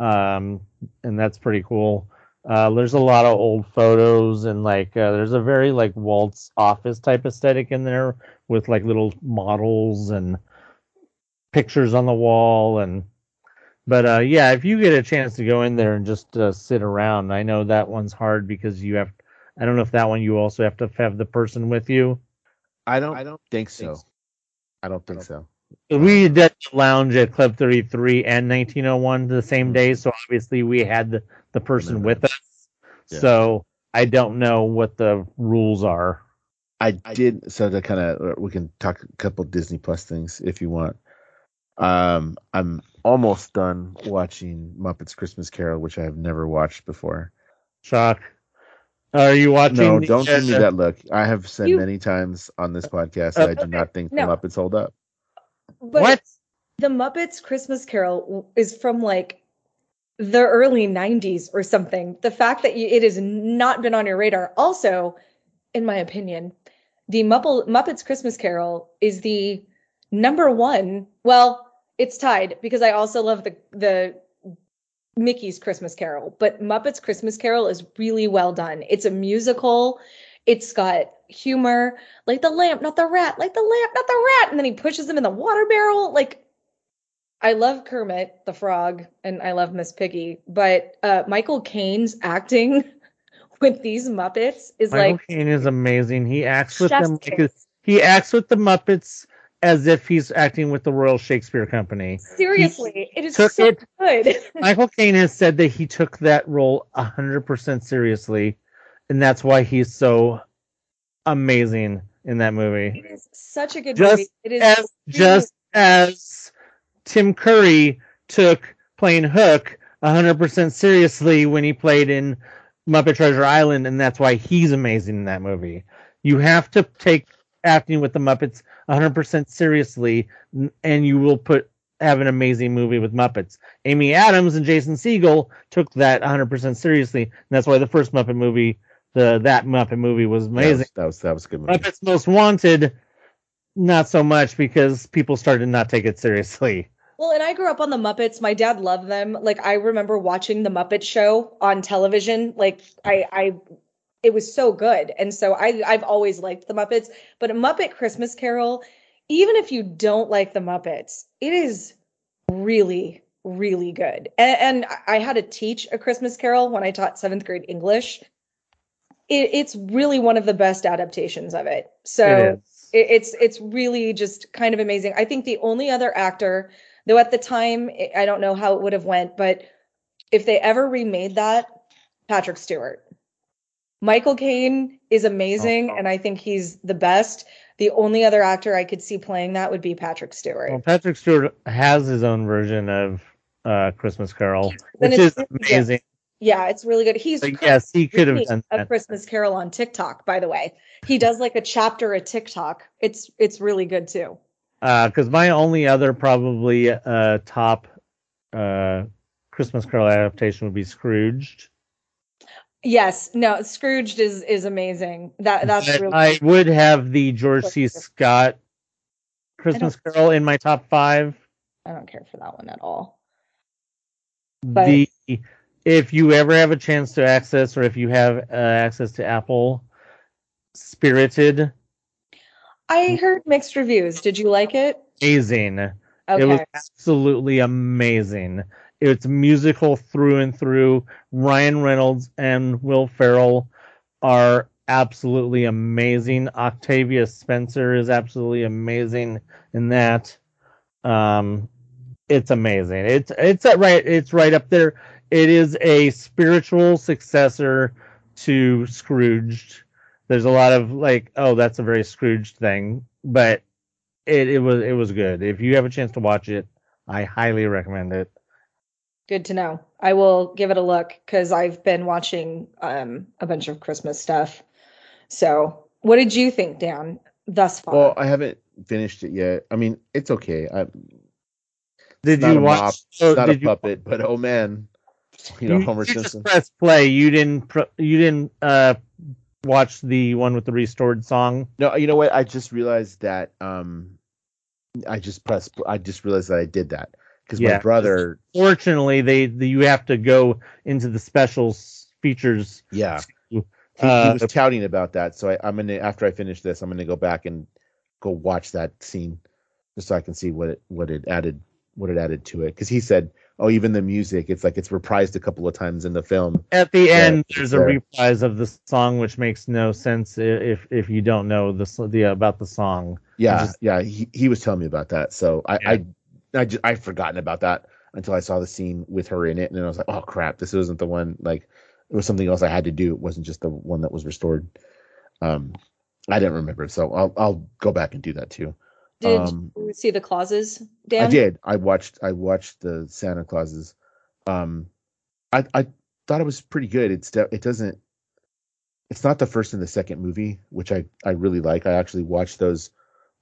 Um, and that's pretty cool. Uh, there's a lot of old photos and like uh, there's a very like Walt's office type aesthetic in there with like little models and pictures on the wall and but uh, yeah, if you get a chance to go in there and just uh, sit around, I know that one's hard because you have. I don't know if that one you also have to have the person with you. I don't. I don't think so. I don't think so. We did lounge at Club 33 and 1901 the same mm-hmm. day, so obviously we had the, the person with us. Yeah. So I don't know what the rules are. I did so to kind of we can talk a couple Disney Plus things if you want. Um, I'm almost done watching Muppets Christmas Carol, which I have never watched before. Shock. Are you watching? No, don't give me that look. I have said you, many times on this podcast that uh, I do not think no. the Muppets hold up. But what? The Muppets Christmas Carol is from like the early 90s or something. The fact that you, it has not been on your radar. Also, in my opinion, the Muppet, Muppets Christmas Carol is the number one. Well, it's tied because I also love the the Mickey's Christmas Carol, but Muppets Christmas Carol is really well done. It's a musical. It's got humor, like the lamp, not the rat, like the lamp, not the rat. And then he pushes him in the water barrel. Like, I love Kermit the Frog and I love Miss Piggy, but uh, Michael Caine's acting with these Muppets is Michael like Caine is amazing. He acts with them like he acts with the Muppets as if he's acting with the Royal Shakespeare Company. seriously, it is so it- good. Michael Caine has said that he took that role hundred percent seriously, and that's why he's so amazing in that movie. It is such a good Just movie. It is As just as Tim Curry took playing Hook hundred percent seriously when he played in Muppet Treasure Island, and that's why he's amazing in that movie. You have to take acting with the Muppets 100% seriously, and you will put have an amazing movie with Muppets. Amy Adams and Jason Segel took that 100% seriously, and that's why the first Muppet movie, the that Muppet movie, was That amazing. was, that was that was a good movie. Muppets Most Wanted, not so much because people started to not take it seriously. Well, and I grew up on the Muppets. My dad loved them. Like I remember watching the Muppet Show on television. Like I, I, it was so good, and so I, I've always liked the Muppets. But a Muppet Christmas Carol, even if you don't like the Muppets, it is really, really good. And, and I had to teach a Christmas Carol when I taught seventh grade English. It, it's really one of the best adaptations of it. So it it, it's it's really just kind of amazing. I think the only other actor, though at the time I don't know how it would have went, but if they ever remade that, Patrick Stewart. Michael Caine is amazing, Oh. and I think he's the best. The only other actor I could see playing that would be Patrick Stewart. Well, Patrick Stewart has his own version of uh, Christmas Carol, which is amazing. yeah, it's really good. He's But yes, he could have done a that. Christmas Carol on TikTok, by the way. He does like a chapter a TikTok. It's it's really good too. because my only other probably uh, top uh, Christmas Carol adaptation would be Scrooged. Yes, no, Scrooged is is amazing. That that's But really I would have the George C. Scott Christmas Carol in my top five. I don't care for that one at all. But- The if you ever have a chance to access, or if you have uh, access to Apple, Spirited, I heard mixed reviews. Did you like it? amazing. Okay. It was absolutely amazing. It's musical through and through. Ryan Reynolds and Will Ferrell are absolutely amazing. Octavia Spencer is absolutely amazing in that. Um, it's amazing. It's it's at right. It's right up there. It is a spiritual successor to Scrooged. There's a lot of like, oh, that's a very Scrooged thing, but it, it was it was good. If you have a chance to watch it, I highly recommend it. Good to know. I will give it a look because I've been watching um a bunch of Christmas stuff. So, what did you think, Dan, thus far? Well, I haven't finished it yet. I mean, it's okay. I, Did not you watch? mop, oh, not a did you, puppet, but oh man, you know Homer you Simpson. just press play. You didn't. Pr- you didn't uh, watch the one with the restored song. No, you know what? I just realized that. Um, I just pressed. I just realized that I did that because Yeah. my brother. Fortunately, they the, you have to go into the specials features. Yeah, he, Uh, he was touting about that. So I, I'm gonna after I finish this, I'm gonna go back and go watch that scene just so I can see what it what it added what it added to it. Because he said, oh, even the music, it's like it's reprised a couple of times in the film. At the end, there's a there. reprise of the song, which makes no sense if if you don't know the the about the song. Yeah, Just- yeah, he, he was telling me about that. So I Yeah. I I just I'd forgotten about that until I saw the scene with her in it, and then I was like, oh crap, this wasn't the one. Like it was something else I had to do. It wasn't just the one that was restored. Um, I didn't remember, so I'll I'll go back and do that too. did um, you see the clauses, Dan? I did. I watched. I watched the Santa Clauses. Um, I I thought it was pretty good. It's de- it doesn't. It's not the first and the second movie, which I I really like. I actually watched those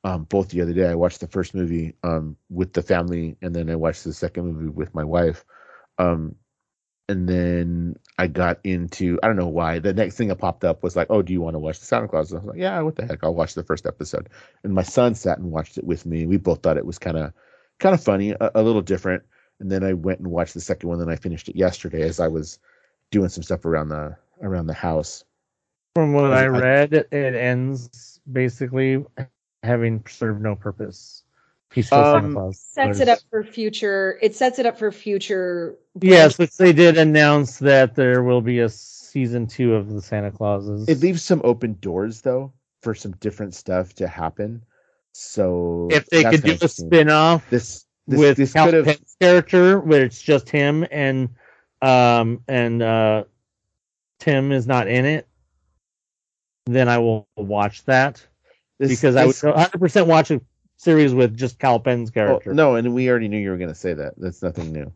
um both the other day. I watched the first movie um with the family, and then I watched the second movie with my wife. Um, and then I got into I don't know why the next thing that popped up was like, oh, do you want to watch the Santa Claus? And I was like, yeah, what the heck? I'll watch the first episode. And my son sat and watched it with me. We both thought it was kind of kind of funny, a, a little different. and then I went and watched the second one. Then I finished it yesterday as I was doing some stuff around the around the house. From what I I- read, it ends basically having served no purpose. Peaceful Santa Um, Claus. Sets it up for future. It sets it up for future. Yes, which they did announce that there will be a season two of the Santa Clauses. It leaves some open doors though for some different stuff to happen. So if they could do a interesting. spin-off this this, with this Kal could have Penn's character where it's just him and um and uh Tim is not in it, then I will watch that this, because I would 100% watch a series with just Kal Penn's oh, character. no, and we already knew you were going to say that. That's nothing new.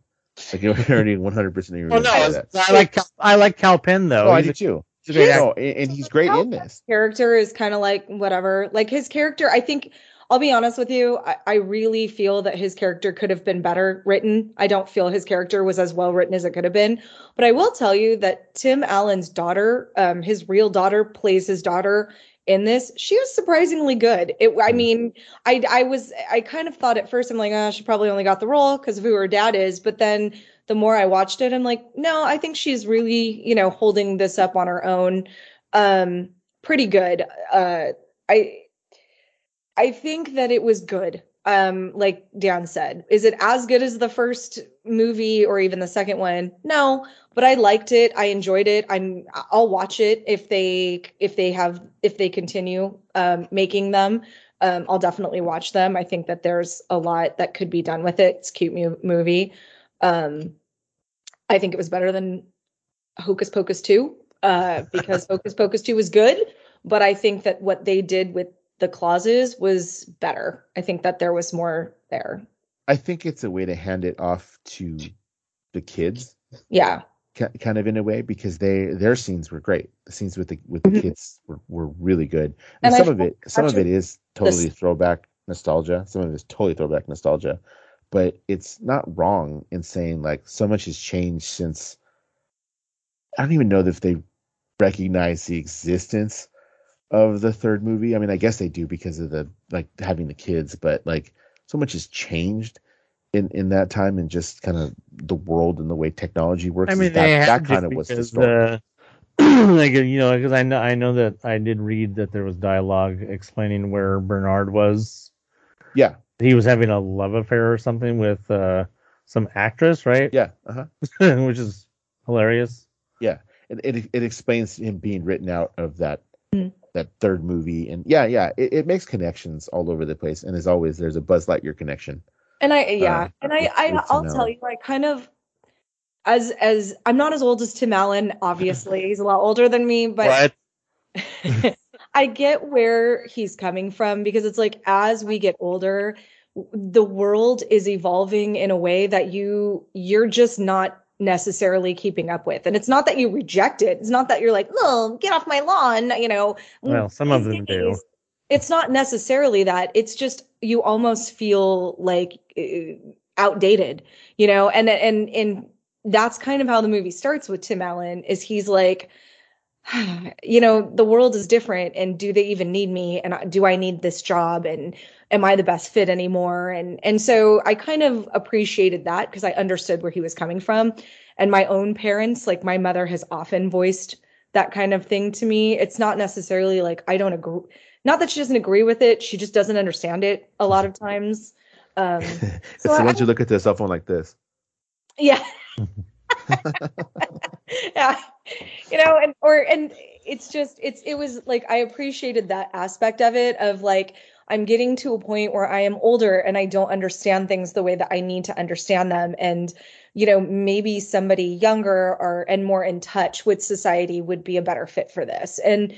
Like we already 100 percent knew you were Oh going no, to say that. I like Kal, I like Kal Penn though. Oh, I He's do a- too. he's a great He's- actor. No, and, and he's great in this. character is kind of like whatever. Like his character, I think. I'll be honest with you. I, I really feel that his character could have been better written. I don't feel his character was as well written as it could have been. But I will tell you that Tim Allen's daughter, um, his real daughter, plays his daughter in this. She was surprisingly good. It, I Mm. mean, I I was I kind of thought at first I'm like, oh, she probably only got the role because of who her dad is. But then the more I watched it, I'm like, no, I think she's really you know holding this up on her own. Um, pretty good. Uh, I I think that it was good. Um, like Dan said, is it as good as the first movie or even the second one? No, but I liked it. I enjoyed it. I'm I'll watch it if they if they have if they continue um, making them. Um, I'll definitely watch them. I think that there's a lot that could be done with it. It's a cute mu- movie. Um, I think it was better than Hocus Pocus 2 uh, because Hocus Pocus 2 was good, but I think that what they did with the clauses was better. I think that there was more there. I think it's a way to hand it off to the kids, Yeah. kind of in a way, because they their scenes were great. The scenes with the with the Mhm. kids were, were really good, and, And some of it some of it is totally throwback nostalgia. Some of it is totally throwback nostalgia, but it's not wrong in saying like so much has changed since. I don't even know if they recognize the existence of the third movie. I mean, I guess they do because of the like having the kids, but like so much has changed in in that time and just kind of the world and the way technology works. I mean, that, that kind of was the story. the like you know because I know I know that I did read that there was dialogue explaining where Bernard was. Yeah, He was having a love affair or something with uh, some actress, right? yeah, uh-huh. which is hilarious. yeah. It, it it explains him being written out of that Mhm. That third movie, and yeah, yeah, it, it makes connections all over the place. And as always, there's a Buzz Lightyear connection. And I yeah, Uh, and I I i'll Tim tell you I kind of as as I'm not as old as Tim Allen, obviously. He's a lot older than me, but I get where he's coming from because it's like as we get older, the world is evolving in a way that you you're just not necessarily keeping up with. And it's not that you reject it. It's not that you're like, "Oh, get off my lawn," you know. Well, some of them do. It's not necessarily that. It's just you almost feel like uh, outdated, you know. And and and that's kind of how the movie starts with Tim Allen is he's like you know the world is different and do they even need me and do i need this job and am i the best fit anymore? And and so i kind of appreciated that because i understood where he was coming from. And my own parents like my mother has often voiced that kind of thing to me. It's not necessarily like i don't agree not that she doesn't agree with it she just doesn't understand it a lot of times. Um it's So the I- ones you look at their cell phone like this. yeah. Yeah. You know and or and it's just it's it was like i appreciated that aspect of it of like i'm getting to a point where i am older and i don't understand things the way that i need to understand them. And you know maybe somebody younger or and more in touch with society would be a better fit for this. And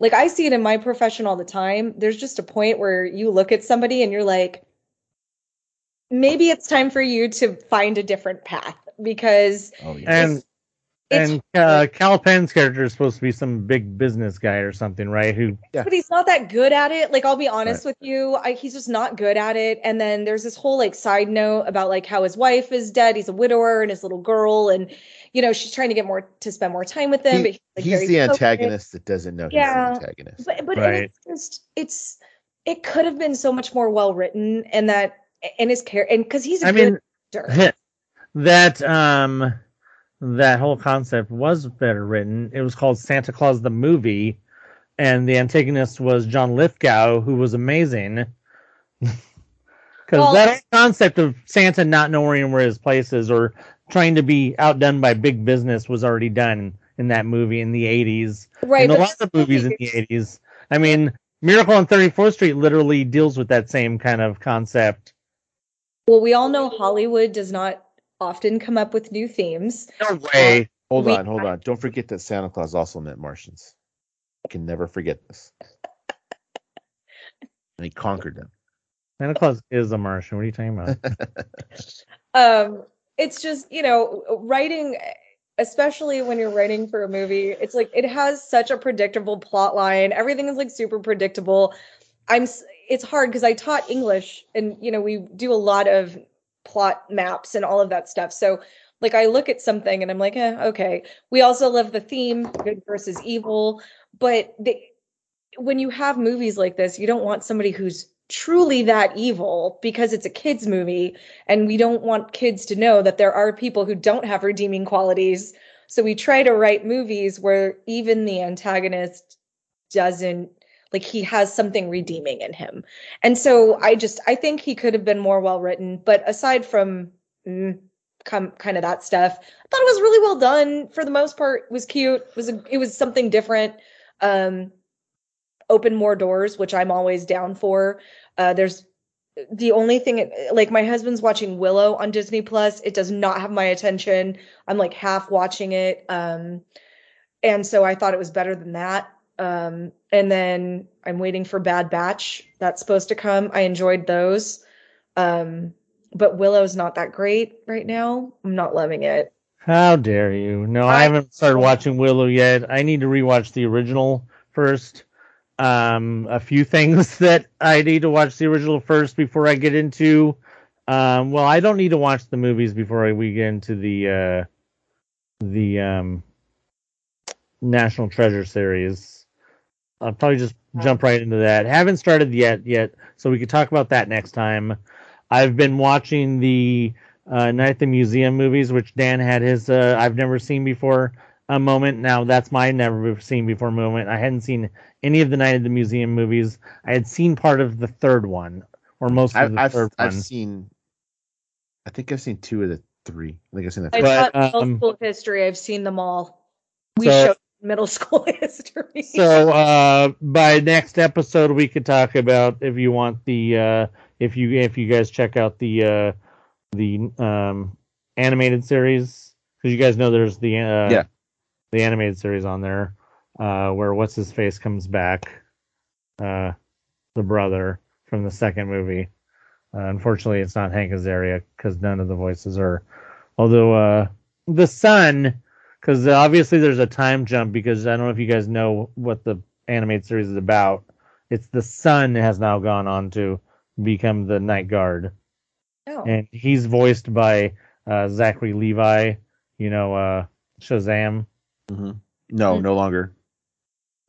like i see it in my profession all the time. There's just a point where you look at somebody and you're like maybe it's time for you to find a different path. Because Oh yeah. And it's and uh, Kal Penn's character is supposed to be some big business guy or something, right? Who Yeah. but he's not that good at it. Like I'll be honest Right. with you, I, he's just not good at it. And then there's this whole like side note about like how his wife is dead. He's a widower and his little girl, and you know she's trying to get more to spend more time with him. He- but he's, like, he's the focused. antagonist that doesn't know Yeah. he's the antagonist. But but Right. it's just it's it could have been so much more well written, and that and his care and because he's a I good mean, actor. that um that whole concept was better written. It was called Santa Claus the movie, and the antagonist was John Lithgow, who was amazing. Because Well- that concept of Santa not knowing where his place is or trying to be outdone by big business was already done in that movie in the 80s. Right. and a lot of movies in the 80s. I mean, Miracle on 34th Street literally deals with that same kind of concept. Well, we all know Hollywood does not often come up with new themes. No way. Hold We- on, hold on. Don't forget that Santa Claus also meant Martians. You can never forget this. And he conquered them. Santa Claus is a Martian. What are you talking about? um it's just you know writing especially when you're writing for a movie it's like it has such a predictable plot line everything is like super predictable i'm it's hard because i taught english and you know we do a lot of plot maps and all of that stuff. So like i look at something and i'm like eh, okay. We also love the theme good versus evil but when you have movies like this you don't want somebody who's truly that evil because it's a kids movie and we don't want kids to know that there are people who don't have redeeming qualities. So we try to write movies where even the antagonist doesn't like he has something redeeming in him. And so i just i think he could have been more well written but aside from mm, come kind of that stuff i thought it was really well done. For the most part it was cute. It was a, it was something different. Um open more doors which i'm always down for. Uh there's the only thing like my husband's watching willow on disney plus. It does not have my attention. I'm like half watching it. Um and so i thought it was better than that um and then i'm waiting for bad batch that's supposed to come i enjoyed those um but willow's not that great right now i'm not loving it How dare you? No, I I- haven't started watching Willow yet. I need to rewatch the original first. Um, a few things that I need to watch the original first before I get into. Um, well, I don't need to watch the movies before I, we get into the uh, the um, National Treasure series. I'll probably just jump right into that. Haven't started yet yet, so we could talk about that next time. I've been watching the uh, Night at the Museum movies, which Dan had his uh, I've never seen before a moment. Now that's my never seen before moment. I hadn't seen any of the Night at the Museum movies. I had seen part of the third one, or most of I've, the I've, 3rd I've seen, I think I've seen two of the three. I think I've seen the i But, taught middle um, school history i've seen them all we So- showed middle school history So uh, by next episode, we could talk about if you want the uh, if you if you guys check out the uh, the um, animated series because you guys know there's the uh, Yeah. the animated series on there uh, where what's his face comes back, uh, the brother from the second movie. Uh, unfortunately, it's not Hank Azaria because none of the voices are. Although uh, the son, because obviously there's a time jump because I don't know if you guys know what the animated series is about. It's the son has now gone on to become the night guard, Oh. and he's voiced by uh, Zachary Levi. You know, uh, Shazam. hmm No, no longer.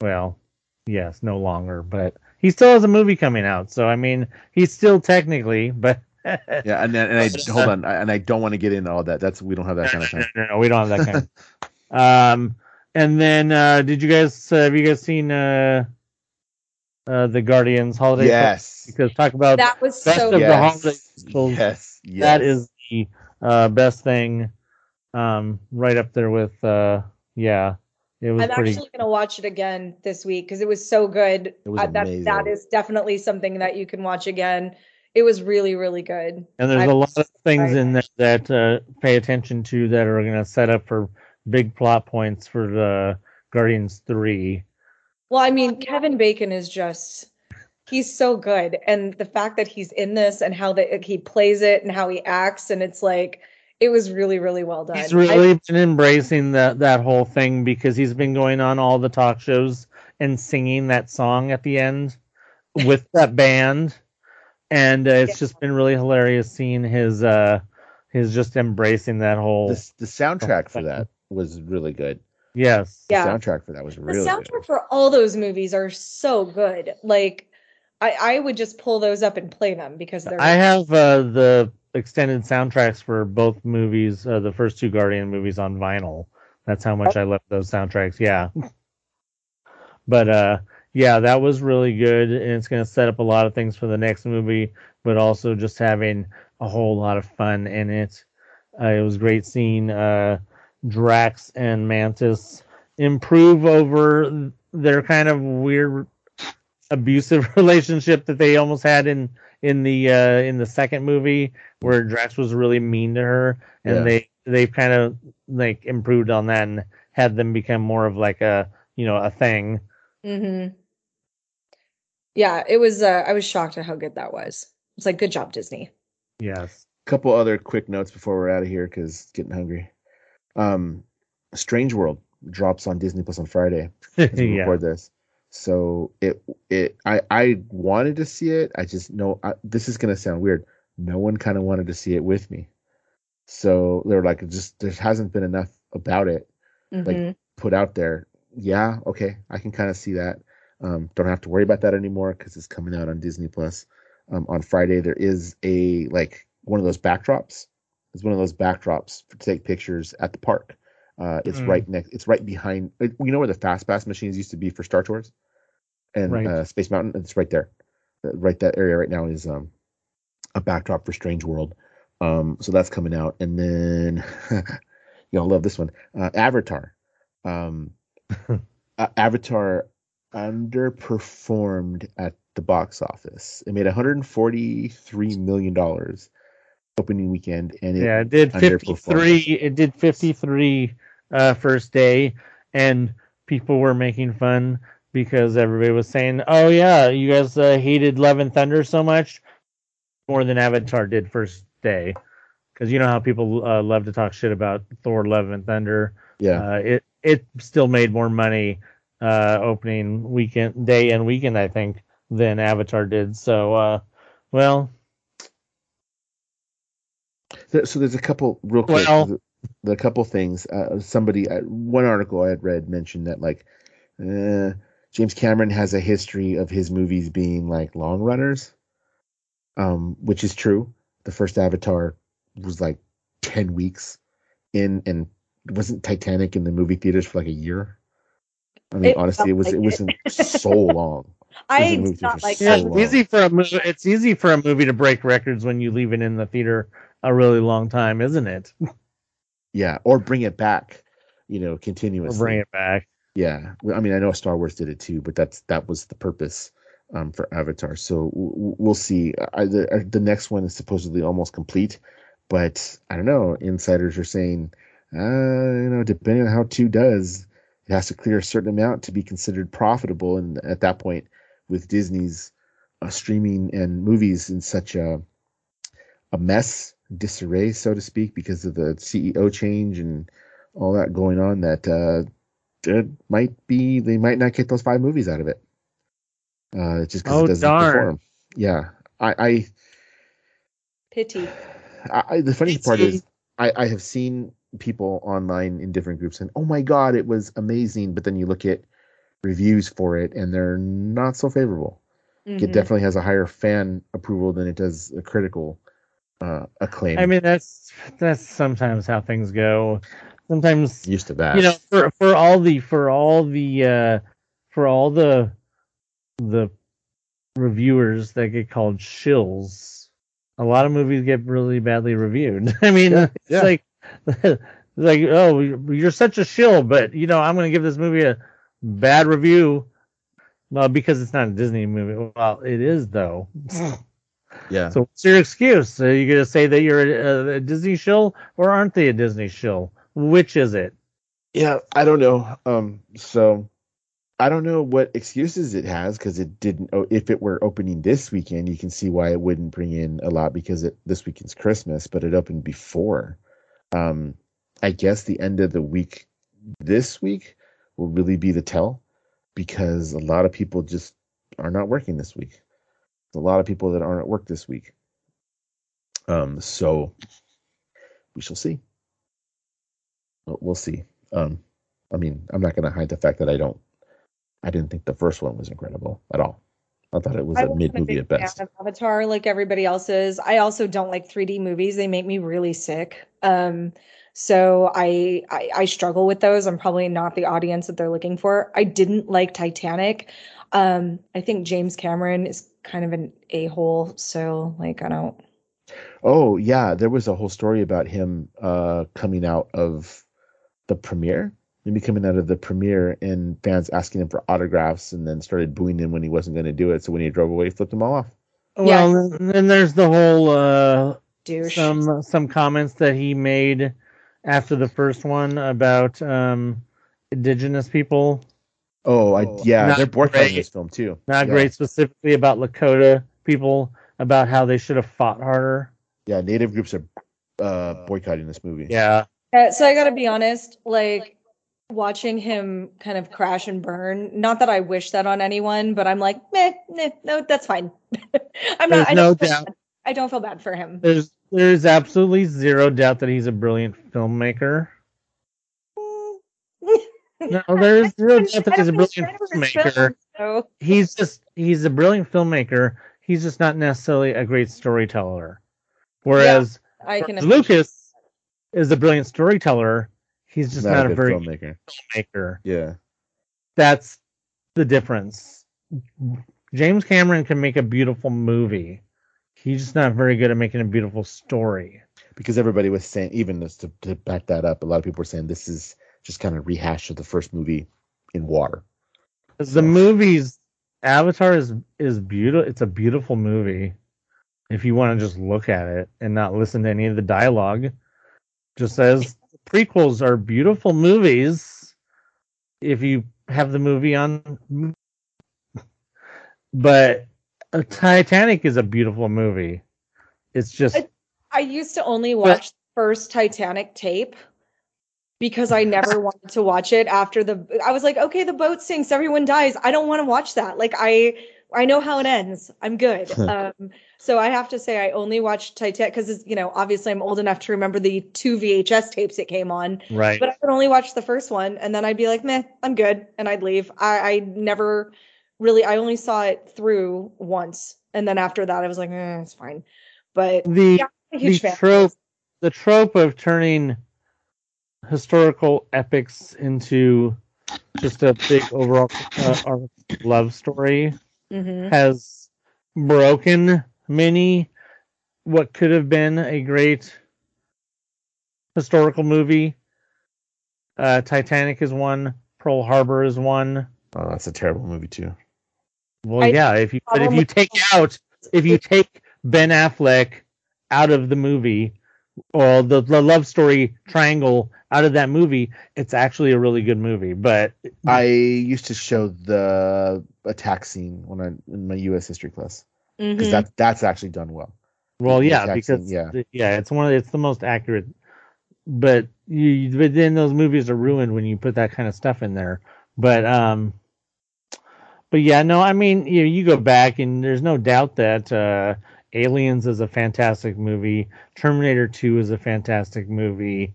Well, yes, no longer, but he still has a movie coming out. So I mean, he's still technically, but Yeah, and then and I hold on, and I don't want to get into all that. That's we don't have that kind of time. no, no, we don't have that kind. of... Um, and then uh, did you guys uh, have you guys seen uh, uh, the Guardians holiday? Yes. Because talk about that was best so of the yes. holiday specials. yes. Yes. that is the uh, best thing. Um, right up there with uh, yeah, it was I'm pretty. actually going to watch it again this week because it was so good. It was Uh, that amazing. that is definitely something that you can watch again. It was really really good. And there's I a lot of things in there that uh, pay attention to that are going to set up for big plot points for the Guardians Three. Well, I mean, Kevin Bacon is just he's so good and the fact that he's in this and how that he plays it and how he acts and it's like it was really really well done. He's I- really been embracing that that whole thing because he's been going on all the talk shows and singing that song at the end with that band, and uh, it's Yeah. just been really hilarious seeing his uh his just embracing that whole the, the soundtrack for that was really good. yes The Yeah. soundtrack for that was really. the soundtrack good. for all those movies are so good. Like I I would just pull those up and play them because they're I have uh, the extended soundtracks for both movies, uh, the first two Guardian movies on vinyl. That's how much I love those soundtracks. Yeah. but uh yeah, that was really good and it's going to set up a lot of things for the next movie, but also just having a whole lot of fun in it. Uh, it was great seeing uh Drax and Mantis improve over their kind of weird abusive relationship that they almost had in in the uh in the second movie where Drax was really mean to her and Yeah. they they've kind of like improved on that and had them become more of like a you know a thing. Mm-hmm. Yeah, it was. Uh, I was shocked at how good that was. It's like, good job, Disney. Yes. couple other quick notes before we're out of here because getting hungry. Um, Strange World drops on Disney Plus on Friday as we yeah. record this. So it it I I wanted to see it. I just know I, this is gonna sound weird. No one kind of wanted to see it with me. So they're like, just there hasn't been enough about it Mhm. put out there. Yeah, okay, I can kind of see that. Um, don't have to worry about that anymore because it's coming out on Disney Plus um, on Friday. There is a like one of those backdrops. It's one of those backdrops to take pictures at the park. Uh, it's Mm. right next. It's right behind. it- You know where the fast pass machines used to be for Star Tours, and Right. uh, Space Mountain. It's right there. Uh, Right, that area right now is um, a backdrop for Strange World. Um, so that's coming out, and then you'll love this one. Uh, Avatar. Um, uh, Avatar underperformed at the box office. It made 143 million dollars opening weekend, and it, yeah, it did 53 it did 53 uh first day and people were making fun because everybody was saying, "Oh yeah, you guys uh, hated Love and Thunder so much more than Avatar did first day." Cuz you know how people uh, love to talk shit about Thor Love and Thunder. yeah, Uh, it it still made more money uh opening weekend day and weekend I think than Avatar did. So uh well, so there's a couple real quick. Well- the, couple things. Uh, somebody, uh, one article I had read mentioned that like uh, James Cameron has a history of his movies being like long runners, um, which is true. The first Avatar was like ten weeks in, and wasn't Titanic in the movie theaters for like a year. I mean, It honestly, it was like it it. wasn't so long. I did not like so Yeah, that. long. it's easy for a movie. It's easy for a movie to break records when you leave it in the theater a really long time, isn't it? Yeah, or bring it back, you know, Or continuously. bring it back. Yeah, I mean, I know Star Wars did it too, but that's that was the purpose um, for Avatar. So w- w- we'll see. I, the uh, the next one is supposedly almost complete, but I don't know. Insiders are saying, uh, you know, depending on how two does, it has to clear a certain amount to be considered profitable. And at that point, with Disney's uh, streaming and movies in such a a mess, disarray, so to speak, because of the CEO change and all that going on, that uh, it might be they might not get those five movies out of it. Uh, just because Oh, it doesn't darn. perform. Yeah, I, I, Pity. I, I the funny part is I, I have seen people online in different groups and oh my god, it was amazing. But then you look at reviews for it and they're not so favorable. It Mhm. definitely has a higher fan approval than it does a critical uh, acclaim. I mean, that's that's sometimes how things go. Sometimes used to that. you know, for for all the for all the uh for all the the reviewers that get called shills, a lot of movies get really badly reviewed. I mean, Yeah, it's yeah. like it's like oh, you're such a shill, but you know, I'm going to give this movie a bad review. Well, because it's not a Disney movie. Well, it is though. yeah. So what's your excuse? Are you going to say that you're a, a Disney shill or aren't they a Disney shill? Which is it? Yeah, I don't know. Um, so I don't know what excuses it has because it didn't. Oh, if it were opening this weekend, you can see why it wouldn't bring in a lot because it this weekend's Christmas, but it opened before. Um, I guess the end of the week this week will really be the tell because a lot of people just are not working this week. There's a lot of people that aren't at work this week. Um, so we shall see. We'll, we'll see. Um, I mean, I'm not going to hide the fact that I don't, I didn't think the first one was incredible at all. I thought it was I a mid movie at best. of Avatar like everybody else is. I also don't like 3D movies. They make me really sick. Um, so I, I I struggle with those. I'm probably not the audience that they're looking for. I didn't like Titanic. Um, I think James Cameron is kind of an a-hole, so like I don't Oh yeah, there was a whole story about him uh coming out of the premiere. Maybe coming out of the premiere and fans asking him for autographs and then started booing him when he wasn't going to do it. So when he drove away, he flipped them all off. Yeah. Well, and then there's the whole uh, douche. some some comments that he made after the first one about um, indigenous people. Oh, I yeah, Not they're boycotting great. this film too. Not Yeah. great, specifically about Lakota people, about how they should have fought harder. Yeah, native groups are uh boycotting this movie. Yeah, Uh, so I got to be honest, like watching him kind of crash and burn. Not that I wish that on anyone, but I'm like, meh, meh no, that's fine. I'm There's not. I no don't feel doubt. bad. I don't feel bad for him. there's there's absolutely zero doubt that he's a brilliant filmmaker. Mm. No, there's zero doubt that he's a brilliant filmmaker. So He's just he's a brilliant filmmaker. He's just not necessarily a great storyteller. Whereas I can. Lucas is a brilliant storyteller. He's just not, not, a a very filmmaker. filmmaker. Yeah. That's the difference. James Cameron can make a beautiful movie. He's just not very good at making a beautiful story. Because everybody was saying, even just to, to back that up, a lot of people were saying this is just kind of rehash of the first movie in water. The movie's Avatar is is beautiful. It's a beautiful movie. If you want to just look at it and not listen to any of the dialogue, just says prequels are beautiful movies. If you have the movie on, but Titanic is a beautiful movie. It's just I- I used to only watch the first Titanic tape because I never wanted to watch it after the I was like, okay, the boat sinks, everyone dies. I don't want to watch that. Like I I know how it ends. I'm good. um so I have to say I only watched Titanic because you know, obviously I'm old enough to remember the two VHS tapes it came on. right. But I could only watch the first one and then I'd be like, meh, I'm good. And I'd leave. I, I never really I only saw it through once. And then after that I was like, eh, it's fine. But the yeah, the trope the trope of turning historical epics into just a big overall uh, love story Mhm. has broken many what could have been a great historical movie. Uh, Titanic is one. Pearl Harbor is one. Oh, that's a terrible movie too. Well, I- yeah. If you but if you take out if you take Ben Affleck out of the movie or the, the love story triangle out of that movie, it's actually a really good movie. But I used to show the attack scene when I in my U.S. history class because Mhm. that that's actually done well. Well, The yeah, because scene, yeah. yeah, it's one of it's the most accurate. But you, but then those movies are ruined when you put that kind of stuff in there. But um, but yeah, no, I mean, you you go back and there's no doubt that uh, Aliens is a fantastic movie. Terminator Two is a fantastic movie.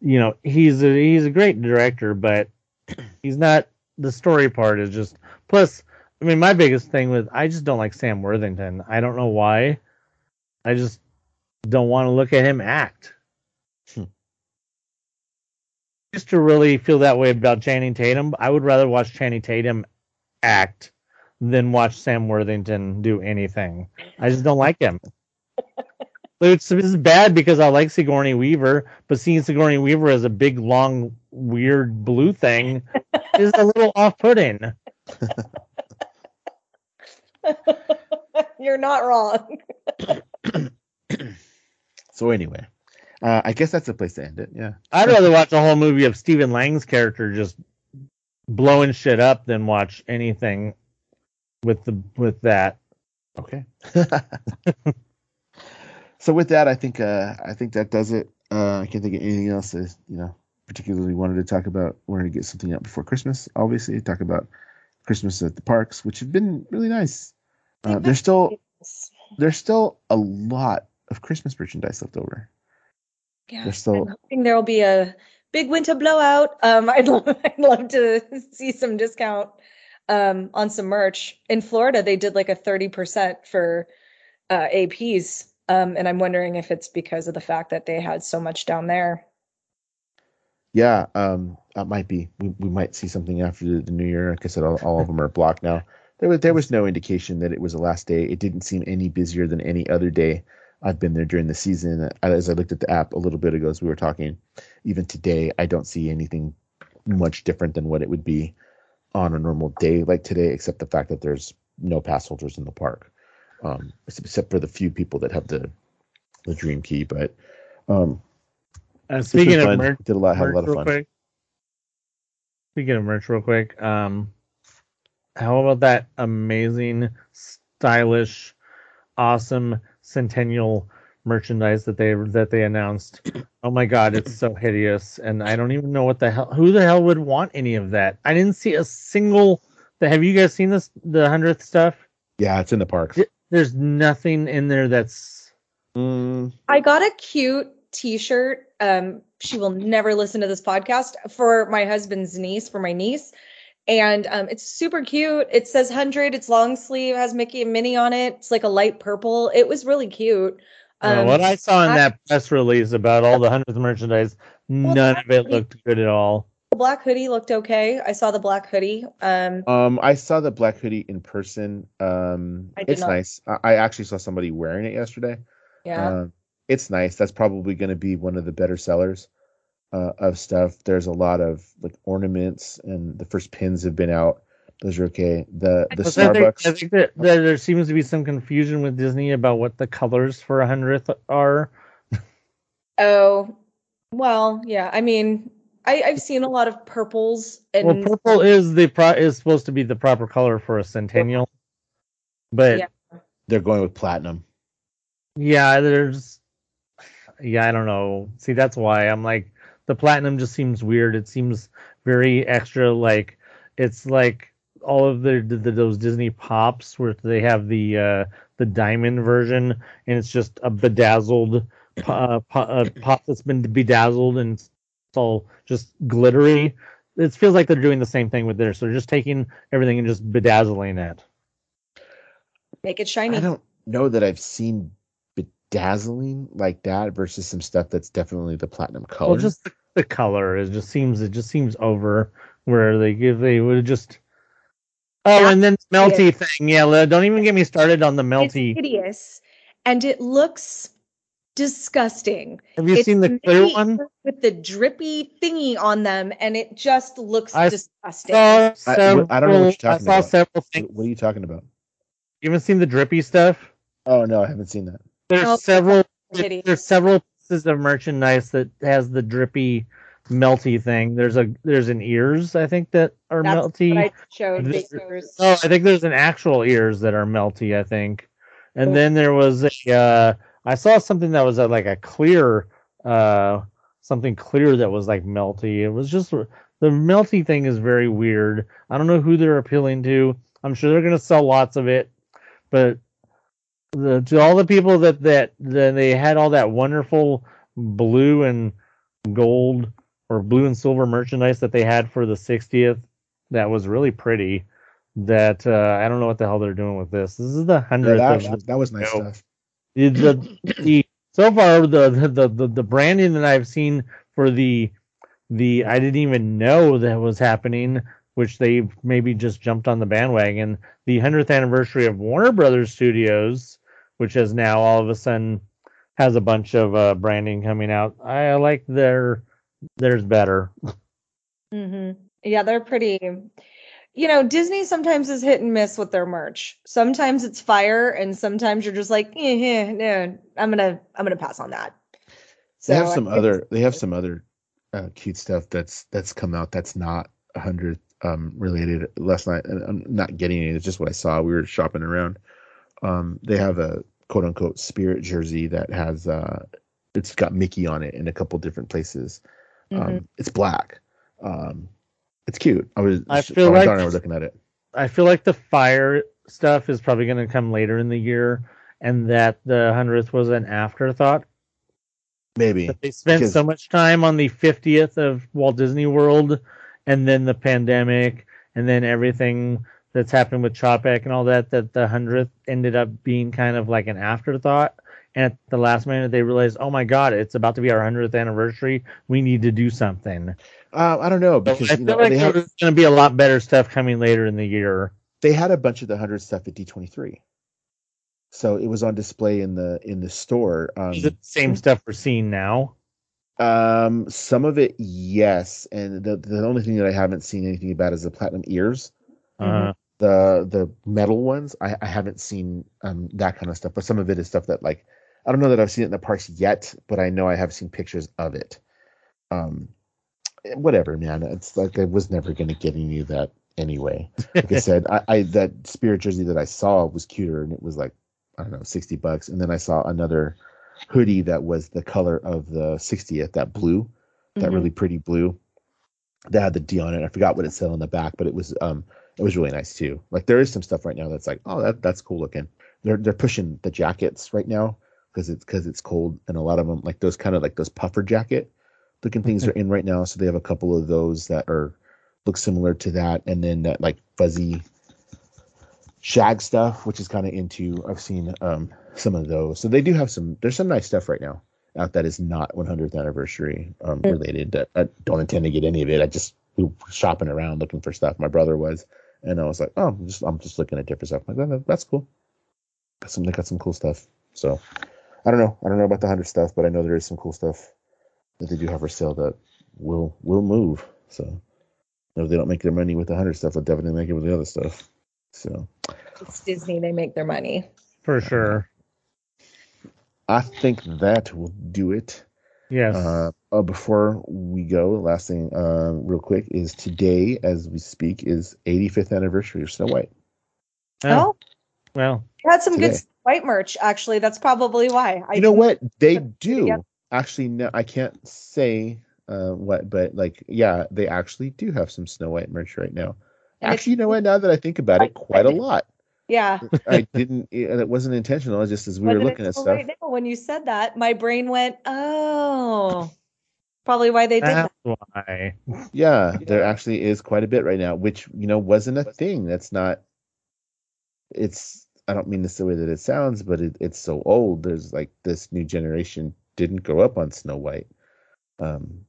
You know, he's a he's a great director, but he's not. The story part is just plus. I mean, my biggest thing with I just don't like Sam Worthington. I don't know why. I just don't want to look at him act. Hmm. Used to really feel that way about Channing Tatum. I would rather watch Channing Tatum act than watch Sam Worthington do anything. I just don't like him. It's, it's bad because I like Sigourney Weaver, but seeing Sigourney Weaver as a big, long, weird blue thing is a little off-putting. You're not wrong. So anyway, uh, I guess that's a place to end it. Yeah. I'd rather watch a whole movie of Stephen Lang's character just blowing shit up than watch anything with the with that. Okay. so with that, I think uh, I think that does it. Uh, I can't think of anything else that you know particularly wanted to talk about. Wanted to get something out before Christmas. Obviously, talk about Christmas at the parks, which have been really nice. Uh, there's still there's still a lot of Christmas merchandise left over. Yeah, There's still I'm hoping there'll be a big winter blowout. Um, I'd love, I'd love to see some discount um, on some merch. In Florida, they did like a 30% for uh, APs. Um, and I'm wondering if it's because of the fact that they had so much down there. Yeah, um, that might be. We, we might see something after the, the new year. Like I said, all, all of them are blocked now. There was there was no indication that it was the last day. It didn't seem any busier than any other day I've been there during the season. As I looked at the app a little bit ago as we were talking, even today I don't see anything much different than what it would be on a normal day like today, except the fact that there's no pass holders in the park, um, except for the few people that have the the dream key. But um, Uh, speaking of merch, did a lot, had a lot of fun. quick. Speaking of merch, real quick, um, how about that amazing, stylish, awesome Centennial merchandise that they that they announced? Oh my god, it's so hideous, and I don't even know what the hell. Who the hell would want any of that? I didn't see a single. Have you guys seen this? The hundredth stuff. Yeah, it's in the parks. There's nothing in there that's. Mm, I got a cute t-shirt. Um, she will never listen to this podcast for my husband's niece, for my niece. And um, it's super cute. It says 100. It's long sleeve, has Mickey and Minnie on it. It's like a light purple. It was really cute. Um, what I saw in I- that press release about all the hundredth merchandise, none of it looked good at all. the black hoodie looked okay. I saw the black hoodie. Um, um, I saw the black hoodie in person. Um, it's not. nice. I, I actually saw somebody wearing it yesterday. yeah. Um, it's nice. That's probably going to be one of the better sellers uh, of stuff. There's a lot of like ornaments, and the first pins have been out. Those are okay. The the Plus, I think, Starbucks. I think that, that there seems to be some confusion with Disney about what the colors for a hundredth are. oh, well, yeah. I mean, I, I've seen a lot of purples and well, purple is the pro- is supposed to be the proper color for a centennial, but Yeah. yeah, They're going with platinum. Yeah, there's yeah, I don't know. See, that's why I'm like the platinum just seems weird. It seems very extra. Like it's like all of the, the, the those Disney pops where they have the uh the diamond version and it's just a bedazzled uh, po- uh, pop that's been bedazzled and it's all just glittery. It feels like they're doing the same thing with this. So they're just taking everything and just bedazzling it. make it shiny. I don't know that I've seen bedazzling like that versus some stuff that's definitely the platinum color. Well, just the, the color is just seems it just seems over where they give they would just. Oh, That's and then melty thing. Yeah, don't even get me started on the melty. It's melty. hideous, and it looks disgusting. Have you It's seen the clear one? with the drippy thingy on them, and it just looks I disgusting. Saw I- several, I don't know what you're I talking saw about. several things. what are you talking about? You haven't seen the drippy stuff? Oh no, I haven't seen that. There's Oh, several. hideous. There's several pieces of merchandise that has the drippy, melty thing. There's a there's an ears I think that are That's melty. I showed. This- Oh, I think there's an actual ears that are melty. I think, and Oh. then there was a. Uh, I saw something that was a, like a clear, uh, something clear that was like melty. It was just the melty thing is very weird. I don't know who they're appealing to. I'm sure they're gonna sell lots of it, but the to all the people that that, that they had all that wonderful blue and gold or blue and silver merchandise that they had for the 60th that was really pretty that uh, I don't know what the hell they're doing with this. This is the Yeah, hundredth that, that, that was nice stuff. the, the so far the, the the the branding that I've seen for the the I didn't even know that was happening, which they maybe just jumped on the bandwagon. The hundredth anniversary of Warner Brothers Studios, which has now all of a sudden has a bunch of uh, branding coming out. I like their theirs better. hmm Yeah, they're pretty. You know, Disney sometimes is hit and miss with their merch. Sometimes it's fire, and sometimes you're just like, eh, eh, no, I'm gonna, I'm gonna pass on that. They have some other. They have some other uh, cute stuff that's that's come out that's not a hundred um related. Last night, and I'm not getting it. It's just what I saw. We were shopping around. Um, they have a quote unquote spirit jersey that has uh, it's got Mickey on it in a couple different places. Um, Mhm. it's black. Um, it's cute. I was. I feel like- I were looking at it. I feel like the fire stuff is probably going to come later in the year, and that the hundredth was an afterthought. Maybe. But they spent Because- so much time on the 50th of Walt Disney World, and then the pandemic, and then everything that's happened with Chapek and all that, that the hundredth ended up being kind of like an afterthought. And at the last minute, they realized, oh my God, it's about to be our hundredth anniversary. We need to do something. Uh, I don't know because I feel know like there's going to be a lot better stuff coming later in the year. they had a bunch of the hundred stuff at D23, so it was on display in the in the store. Um, Is it the same stuff we're seeing now? Um, some of it, yes, and the the only thing that I haven't seen anything about is the platinum ears. Uh, The the metal ones, I, I haven't seen um that kind of stuff. But some of it is stuff that like I don't know that I've seen it in the parks yet, but I know I have seen pictures of it. Um, whatever, man. It's like I was never gonna get any of that anyway. Like I said, I, I that spirit jersey that I saw was cuter, and it was like I don't know, sixty bucks. And then I saw another hoodie that was the color of the 60th, that blue, that Mhm. really pretty blue. That had the D on it. I forgot what it said on the back, but it was um it was really nice too. Like there is some stuff right now that's like, oh that that's cool looking. They're they're pushing the jackets right now because it's because it's cold and a lot of them like those kind of like those puffer jacket looking things are in right now. So they have a couple of those that are look similar to that, and then that like fuzzy shag stuff, which is kind of into. I've seen um some of those. So they do have some. There's some nice stuff right now out that is not 100th anniversary um, related. That I don't intend to get any of it. I just we were shopping around looking for stuff. My brother was, and I was like, oh, I'm just I'm just looking at different stuff. I'm like, "Oh, that's cool. Got some. They got some cool stuff. So I don't know. I don't know about the hundred stuff, but I know there is some cool stuff that they do have for sale that will will move. So if they don't make their money with the hundred stuff, they'll definitely make it with the other stuff. So It's Disney. They make their money. for sure. I think that will do it. Yes. Uh, uh, before we go, last thing, uh, real quick, is today, as we speak, is 85th anniversary of Snow White. oh, Oh, well, you had some good Today. White merch. Actually, that's probably why. I you know what? They Yep. do actually. No, I can't say uh, what, but like, yeah, they actually do have some Snow White merch right now. And Actually, you know what? Now that I think about it, quite a lot. Yeah. I didn't, and it wasn't intentional. Just as we were looking at until stuff. Right now, when you said that, my brain went, "Oh, probably why they did that." why. Yeah, there actually is quite a bit right now, which you know wasn't a thing. That's not. It's. I don't mean this the way that it sounds, but it, it's so old. There's like this new generation didn't grow up on Snow White. Um,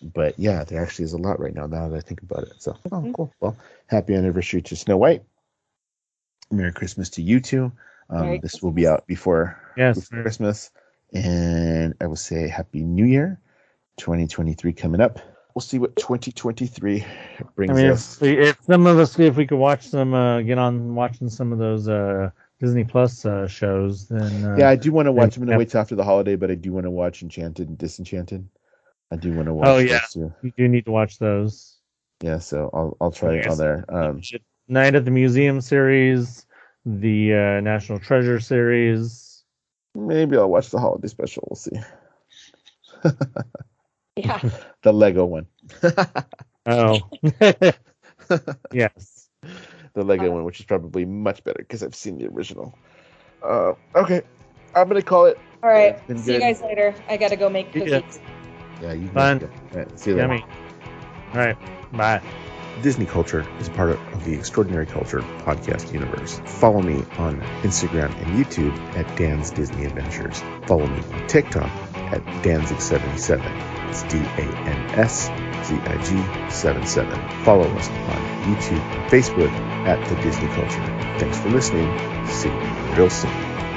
but yeah, there actually is a lot right now. Now that I think about it, so oh, Mhm. cool. Well, happy anniversary to Snow White. Merry Christmas to you two. Um, Merry this will be out before Yes. before Christmas. And I will say Happy New Year, 2023 coming up. We'll see what 2023 brings I mean, us. if, if some of us, if we could watch some, uh, get on watching some of those uh, Disney Plus uh, shows, then uh, yeah, I do want to watch. I'm gonna wait till after the holiday, but I do want to watch Enchanted and Disenchanted. I do want to watch. Oh, yeah. you do need to watch those. yeah. So I'll I'll try it on there. Um, Night at the Museum series, the uh, National Treasure series. maybe I'll watch the holiday special. We'll see. Yeah. The Lego one. Oh, yes. the Lego Uh, one, which is probably much better because I've seen the original. Uh, okay, I'm gonna call it. All right. Been See you guys later. I gotta go make cookies. Yeah, you Fun. guys. All right, see you later. Yummy. All right. Bye. Disney Culture is part of the Extraordinary Culture podcast universe. Follow me on Instagram and YouTube at Dan's Disney Adventures. Follow me on TikTok at Danszig77. It's D A N S Z I G 77. Follow us on YouTube and Facebook at The Disney Culture. Thanks for listening. See you real soon.